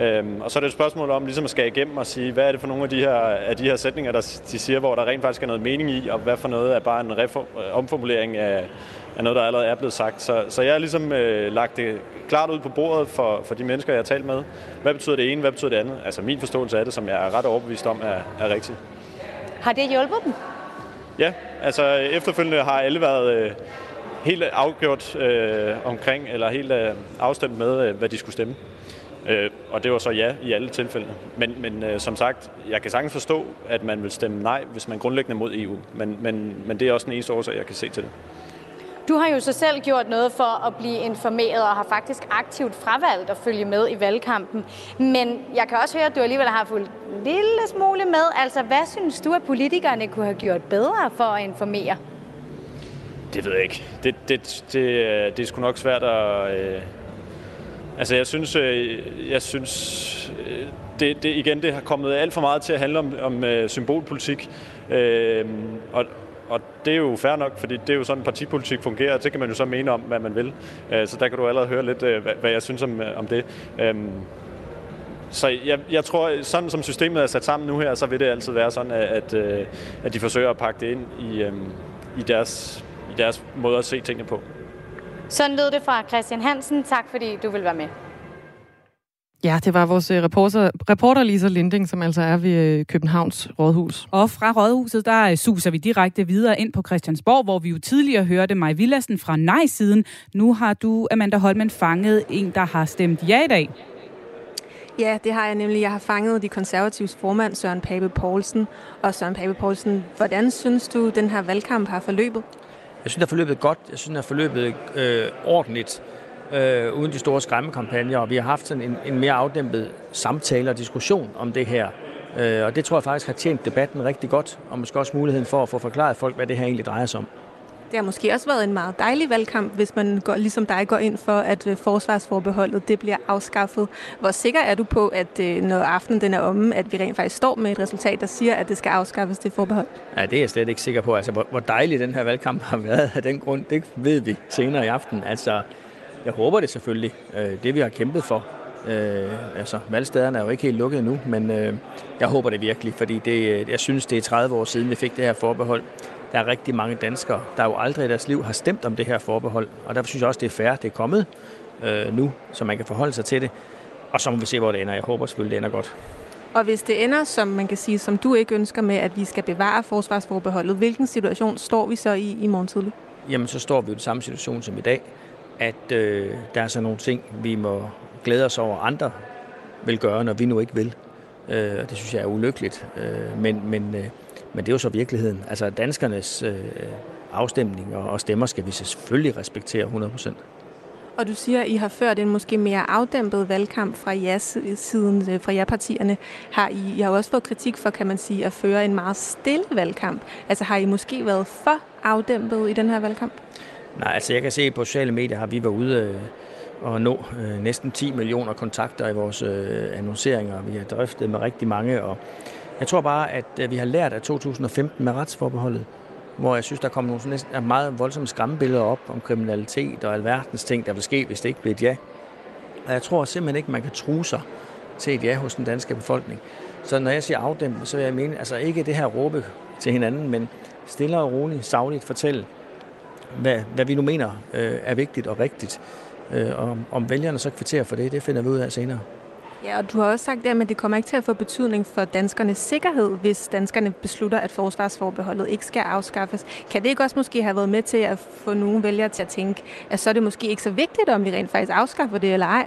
Øhm, og så er det et spørgsmål om ligesom at skære igennem og sige, hvad er det for nogle af de her, af de her sætninger, der de siger, hvor der rent faktisk er noget mening i, og hvad for noget er bare en reform, øh, omformulering af, af noget, der allerede er blevet sagt. Så, så jeg har ligesom øh, lagt det klart ud på bordet for, for de mennesker, jeg har talt med. Hvad betyder det ene, hvad betyder det andet? Altså min forståelse af det, som jeg er ret overbevist om, er, er rigtigt. Har det hjulpet dem? Ja, altså efterfølgende har alle været... Øh, helt afgjort øh, omkring, eller helt øh, afstemt med, øh, hvad de skulle stemme. Øh, og det var så ja i alle tilfælde. Men, men øh, som sagt, jeg kan sagtens forstå, at man vil stemme nej, hvis man grundlæggende er mod EU. Men, men, men det er også den eneste årsag, jeg kan se til det. Du har jo så selv gjort noget for at blive informeret og har faktisk aktivt fravalgt at følge med i valgkampen. Men jeg kan også høre, at du alligevel har fulgt en lille smule med. Altså, hvad synes du, at politikerne kunne have gjort bedre for at informere? Det ved jeg ikke. Det, det, det, øh, det er sgu nok svært at... Øh... Altså, jeg synes, øh, jeg synes øh, det, det, igen, det har kommet alt for meget til at handle om, om øh, symbolpolitik. Øh, og, og det er jo fair nok, fordi det er jo sådan, partipolitik fungerer, og det kan man jo så mene om, hvad man vil. Øh, så der kan du allerede høre lidt, øh, hvad jeg synes om, øh, om det. Øhm, så jeg, jeg tror, sådan som systemet er sat sammen nu her, så vil det altid være sådan, at, at de forsøger at pakke det ind i, øhm, i, deres, i deres måde at se tingene på. Sådan lød det fra Christian Hansen. Tak fordi du vil være med. Ja, det var vores øh, reporter, reporter Lisa Linding, som altså er ved øh, Københavns Rådhus. Og fra Rådhuset, der øh, suser vi direkte videre ind på Christiansborg, hvor vi jo tidligere hørte Maj Villassen fra nej-siden. Nu har du, Amanda Holmen, fanget en, der har stemt ja i dag. Ja, det har jeg nemlig. Jeg har fanget de konservatives formand, Søren Pape Poulsen. Og Søren Pape Poulsen, hvordan synes du, den her valgkamp har forløbet? Jeg synes, det har forløbet godt. Jeg synes, det har forløbet øh, ordentligt øh, uden de store skræmmekampagner, og vi har haft sådan en, en mere afdæmpet samtale og diskussion om det her. Øh, og det tror jeg faktisk har tjent debatten rigtig godt, og måske også muligheden for at få forklaret folk, hvad det her egentlig drejer sig om. Det har måske også været en meget dejlig valgkamp, hvis man går, ligesom dig går ind for, at øh, forsvarsforbeholdet det bliver afskaffet. Hvor sikker er du på, at øh, når aftenen den er omme, at vi rent faktisk står med et resultat, der siger, at det skal afskaffes, det forbehold? Ja, det er jeg slet ikke sikker på. Altså, hvor, hvor dejlig den her valgkamp har været af den grund, det ved vi senere i aften. Altså, jeg håber det selvfølgelig. Øh, det vi har kæmpet for. Øh, altså, valgstederne er jo ikke helt lukket endnu, men øh, jeg håber det virkelig, fordi det, jeg synes, det er 30 år siden, vi fik det her forbehold. Der er rigtig mange danskere, der jo aldrig i deres liv har stemt om det her forbehold, og derfor synes jeg også, det er fair, det er kommet øh, nu, så man kan forholde sig til det. Og så må vi se, hvor det ender. Jeg håber selvfølgelig, det ender godt. Og hvis det ender, som man kan sige, som du ikke ønsker med, at vi skal bevare forsvarsforbeholdet, hvilken situation står vi så i i morgen tidlig? Jamen, så står vi i den samme situation som i dag at øh, der er så nogle ting, vi må glæde os over, andre vil gøre, når vi nu ikke vil. Øh, og det synes jeg er ulykkeligt. Øh, men, men, øh, men det er jo så virkeligheden. Altså danskernes øh, afstemning og, og stemmer skal vi selvfølgelig respektere 100%. Og du siger, at I har ført en måske mere afdæmpet valgkamp fra ja-siden, øh, fra ja-partierne. Har I, I har også fået kritik for, kan man sige, at føre en meget stille valgkamp. Altså har I måske været for afdæmpet i den her valgkamp? Nej, altså jeg kan se, at på sociale medier har vi været ude øh, og nå øh, næsten 10 millioner kontakter i vores øh, annonceringer. Vi har drøftet med rigtig mange, og jeg tror bare, at vi har lært af 2015 med retsforbeholdet, hvor jeg synes, der kom nogle næsten meget voldsomme skræmmebilleder op om kriminalitet og alverdens ting, der vil ske, hvis det ikke bliver et ja. Og jeg tror simpelthen ikke, man kan true sig til et ja hos den danske befolkning. Så når jeg siger afdæmpe, så vil jeg mene, altså ikke det her råbe til hinanden, men stille og roligt, savligt fortælle, hvad, hvad vi nu mener øh, er vigtigt og rigtigt. Øh, og om vælgerne så kvitterer for det, det finder vi ud af senere. Ja, og du har også sagt det, at det kommer ikke til at få betydning for danskernes sikkerhed, hvis danskerne beslutter, at forsvarsforbeholdet ikke skal afskaffes. Kan det ikke også måske have været med til at få nogle vælgere til at tænke, at så er det måske ikke så vigtigt, om vi rent faktisk afskaffer det eller ej?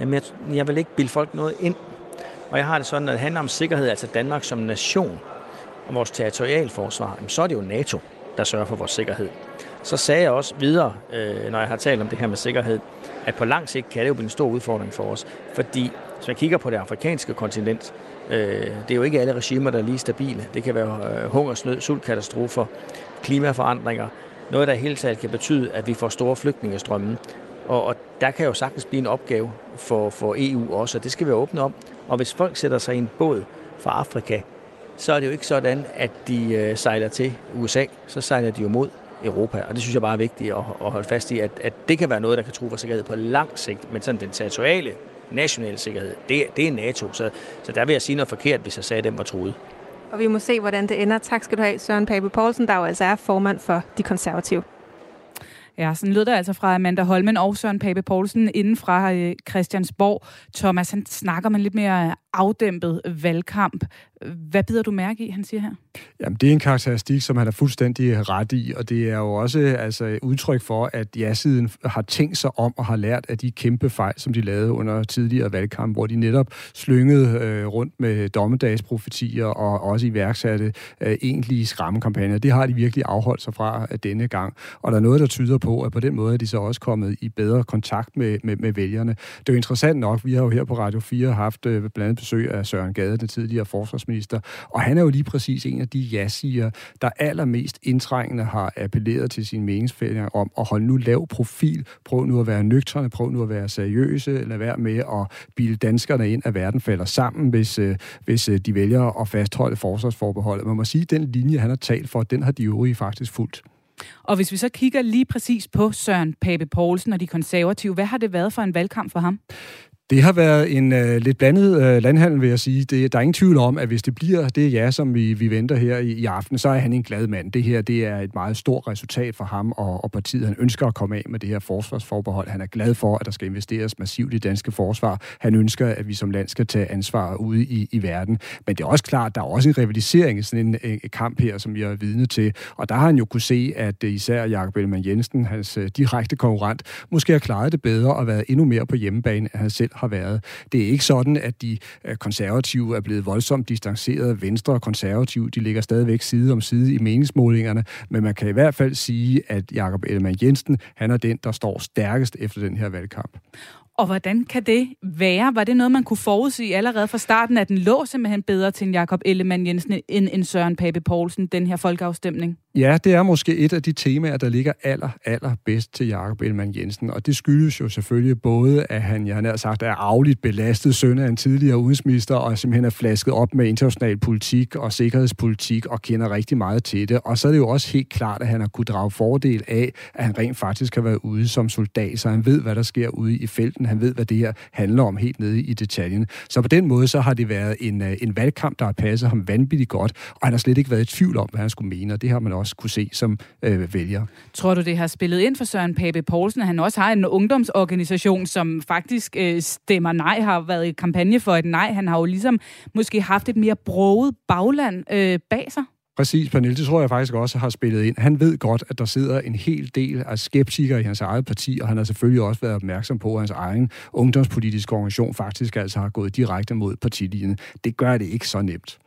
Jamen, jeg, jeg vil ikke bilde folk noget ind. Og jeg har det sådan, at det handler om sikkerhed, altså Danmark som nation og vores territorialforsvar, så er det jo NATO, der sørger for vores sikkerhed. Så sagde jeg også videre, øh, når jeg har talt om det her med sikkerhed, at på lang sigt kan det jo blive en stor udfordring for os. Fordi hvis man kigger på det afrikanske kontinent, øh, det er jo ikke alle regimer, der er lige stabile. Det kan være øh, hungersnød, sultkatastrofer, klimaforandringer. Noget, der i hele taget kan betyde, at vi får store flygtningestrømme. Og, og der kan jo sagtens blive en opgave for, for EU også, og det skal vi åbne om. Og hvis folk sætter sig i en båd fra Afrika, så er det jo ikke sådan, at de øh, sejler til USA. Så sejler de jo mod Europa. Og det synes jeg bare er vigtigt at, at holde fast i, at, at det kan være noget, der kan true for sikkerhed på lang sigt, men sådan den territoriale nationale sikkerhed, det, det er NATO. Så, så der vil jeg sige noget forkert, hvis jeg sagde, at den var truet. Og vi må se, hvordan det ender. Tak skal du have, Søren Pape Poulsen, der jo altså er formand for De Konservative. Ja, sådan lød det altså fra Amanda Holmen og Søren Pape Poulsen inden fra øh, Christiansborg. Thomas, han snakker med lidt mere afdæmpet valgkamp. Hvad bider du mærke i, han siger her? Jamen, det er en karakteristik, som han er fuldstændig ret i, og det er jo også altså, udtryk for, at ja-siden har tænkt sig om og har lært af de kæmpe fejl, som de lavede under tidligere valgkamp, hvor de netop slyngede øh, rundt med dommedagsprofetier og også iværksatte øh, egentlige skræmmekampagner. Det har de virkelig afholdt sig fra øh, denne gang. Og der er noget, der tyder på, at på den måde er de så også kommet i bedre kontakt med, med, med vælgerne. Det er jo interessant nok, vi har jo her på Radio 4 haft øh, blandt andet besøg af Søren Gade, den tidligere forsvarsminister, og han er jo lige præcis en af de ja-siger, der allermest indtrængende har appelleret til sine meningsfælder om at holde nu lav profil, prøv nu at være nøgterne, prøv nu at være seriøse, lad være med at bilde danskerne ind, at verden falder sammen, hvis, øh, hvis øh, de vælger at fastholde forsvarsforbeholdet. Man må sige, at den linje, han har talt for, den har de øvrige faktisk fuldt. Og hvis vi så kigger lige præcis på Søren Pape Poulsen og de konservative, hvad har det været for en valgkamp for ham? Det har været en øh, lidt blandet øh, landhandel, vil jeg sige. Det, der er ingen tvivl om, at hvis det bliver det ja, som vi, vi venter her i, i aften, så er han en glad mand. Det her det er et meget stort resultat for ham og, og partiet. Han ønsker at komme af med det her forsvarsforbehold. Han er glad for, at der skal investeres massivt i danske forsvar. Han ønsker, at vi som land skal tage ansvar ude i, i verden. Men det er også klart, at der er også en rivalisering i sådan en, en kamp her, som vi er vidne til. Og der har han jo kunne se, at øh, især Jakob Ellemann Jensen, hans øh, direkte konkurrent, måske har klaret det bedre og været endnu mere på hjemmebane, end han selv har været. Det er ikke sådan, at de øh, konservative er blevet voldsomt distanceret. Venstre og konservative, de ligger stadigvæk side om side i meningsmålingerne, men man kan i hvert fald sige, at Jakob Ellemann Jensen, han er den, der står stærkest efter den her valgkamp. Og hvordan kan det være? Var det noget, man kunne forudsige allerede fra starten, at den lå simpelthen bedre til en Jakob Ellemann Jensen end en Søren Pape Poulsen, den her folkeafstemning? Ja, det er måske et af de temaer, der ligger aller, aller bedst til Jakob Elman Jensen. Og det skyldes jo selvfølgelig både, at han, jeg har sagt, er afligt belastet søn af en tidligere udenrigsminister, og simpelthen er flasket op med international politik og sikkerhedspolitik, og kender rigtig meget til det. Og så er det jo også helt klart, at han har kunnet drage fordel af, at han rent faktisk har været ude som soldat, så han ved, hvad der sker ude i felten. Han ved, hvad det her handler om helt nede i detaljen. Så på den måde, så har det været en, øh, en valgkamp, der har passet ham vanvittigt godt, og han har slet ikke været i tvivl om, hvad han skulle mene, og det har man også kunne se som øh, vælger. Tror du, det har spillet ind for Søren Pape Poulsen, at han også har en ungdomsorganisation, som faktisk øh, stemmer nej, har været i kampagne for et nej. Han har jo ligesom måske haft et mere broget bagland øh, bag sig. Præcis, Pernille, det tror jeg faktisk også har spillet ind. Han ved godt, at der sidder en hel del af skeptikere i hans eget parti, og han har selvfølgelig også været opmærksom på, at hans egen ungdomspolitiske organisation faktisk altså har gået direkte mod partilinjen. Det gør det ikke så nemt.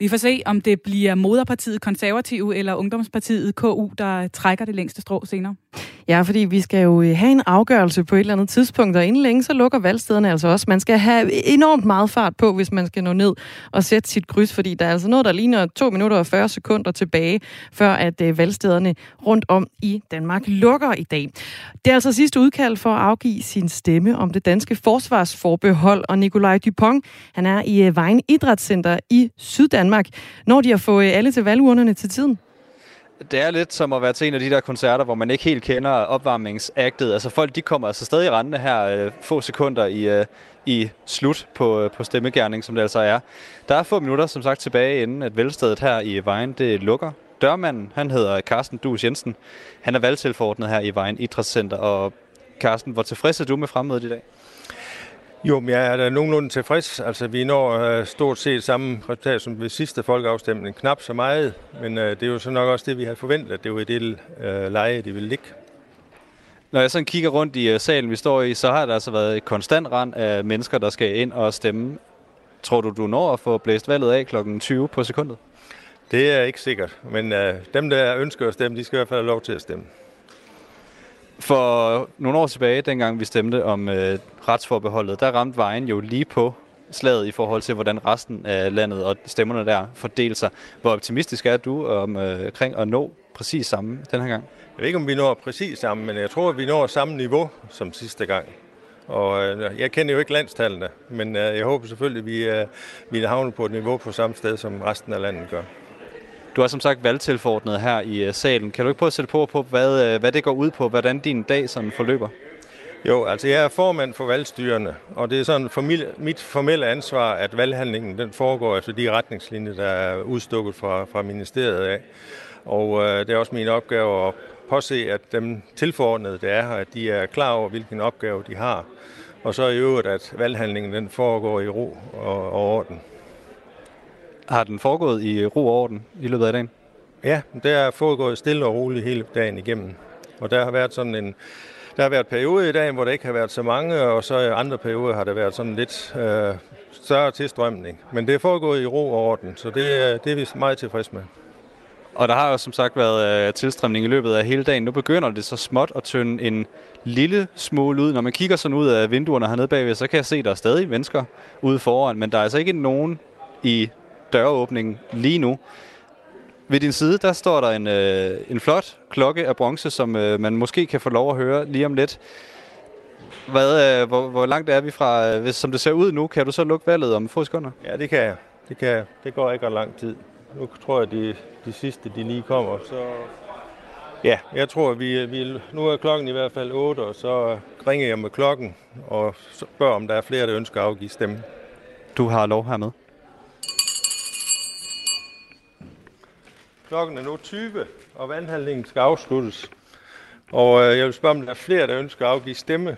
Vi får se, om det bliver moderpartiet konservative eller ungdomspartiet KU, der trækker det længste strå senere. Ja, fordi vi skal jo øh, have en afgørelse på et eller andet tidspunkt, og inden længe så lukker valgstederne altså også. Man skal have enormt meget fart på, hvis man skal nå ned og sætte sit kryds, fordi der er altså noget, der ligner 2 minutter og 40 sekunder tilbage, før at øh, valgstederne rundt om i Danmark lukker i dag. Det er altså sidste udkald for at afgive sin stemme om det danske forsvarsforbehold, og Nikolaj Dupont, han er i øh, Vejen Idrætscenter i Syddanmark, når de har fået alle til valgurnerne til tiden det er lidt som at være til en af de der koncerter, hvor man ikke helt kender opvarmningsaktet. Altså folk, de kommer altså stadig rendende her øh, få sekunder i, øh, i slut på, øh, på stemmegærning, som det altså er. Der er få minutter, som sagt, tilbage, inden at velstedet her i Vejen, det lukker. Dørmanden, han hedder Carsten Dus Jensen. Han er valgtilforordnet her i Vejen Idrætscenter. Og Carsten, hvor tilfreds er du med fremmødet i dag? Jo, men jeg er da nogenlunde tilfreds. Altså, vi når uh, stort set samme resultat som ved sidste folkeafstemning. Knap så meget, men uh, det er jo så nok også det, vi havde forventet, at det var i det uh, leje, det ville ligge. Når jeg sådan kigger rundt i uh, salen, vi står i, så har der altså været et konstant rand af mennesker, der skal ind og stemme. Tror du, du når at få blæst valget af kl. 20 på sekundet? Det er ikke sikkert, men uh, dem, der ønsker at stemme, de skal i hvert fald have lov til at stemme. For nogle år tilbage, dengang vi stemte om øh, retsforbeholdet, der ramte vejen jo lige på slaget i forhold til, hvordan resten af landet og stemmerne der fordeler sig. Hvor optimistisk er du om, øh, kring at nå præcis samme den her gang? Jeg ved ikke, om vi når præcis samme, men jeg tror, at vi når samme niveau som sidste gang. Og øh, jeg kender jo ikke landstallene, men øh, jeg håber selvfølgelig, at vi, øh, vi havner på et niveau på samme sted, som resten af landet gør. Du har som sagt valgtilforordnet her i øh, salen. Kan du ikke prøve at sætte på, på hvad, øh, hvad det går ud på, hvordan din dag sådan forløber? Jo, altså jeg er formand for valgstyrene, og det er sådan familie, mit formelle ansvar, at valghandlingen den foregår efter de retningslinjer, der er udstukket fra, fra ministeriet af. Og øh, det er også min opgave at påse, at dem tilforordnede, der er her, at de er klar over, hvilken opgave de har. Og så i øvrigt, at valghandlingen den foregår i ro og, og orden. Har den foregået i ro og orden i løbet af dagen? Ja, det er foregået stille og roligt hele dagen igennem. Og der har været sådan en, der har været perioder i dagen, hvor der ikke har været så mange, og så i andre perioder har der været sådan lidt øh, større tilstrømning. Men det er foregået i ro og orden, så det, det er vi meget tilfredse med. Og der har jo som sagt været øh, tilstrømning i løbet af hele dagen. Nu begynder det så småt at tynde en lille smule ud. Når man kigger sådan ud af vinduerne hernede bagved, så kan jeg se, at der er stadig mennesker ude foran, men der er altså ikke nogen i døråbningen lige nu. Ved din side, der står der en, øh, en flot klokke af bronze, som øh, man måske kan få lov at høre lige om lidt. Hvad, øh, hvor, hvor langt er vi fra, øh, hvis, som det ser ud nu, kan du så lukke valget om få sekunder? Ja, det kan jeg. Det, kan jeg. det går ikke ret lang tid. Nu tror jeg, de, de sidste, de lige kommer, så... Ja, jeg tror, vi, vi, nu er klokken i hvert fald 8, og så ringer jeg med klokken og spørger, om der er flere, der ønsker at afgive stemme. Du har lov hermed. Klokken er nu 20, og valghandlingen skal afsluttes. Og øh, jeg vil spørge, om der er flere, der ønsker at afgive stemme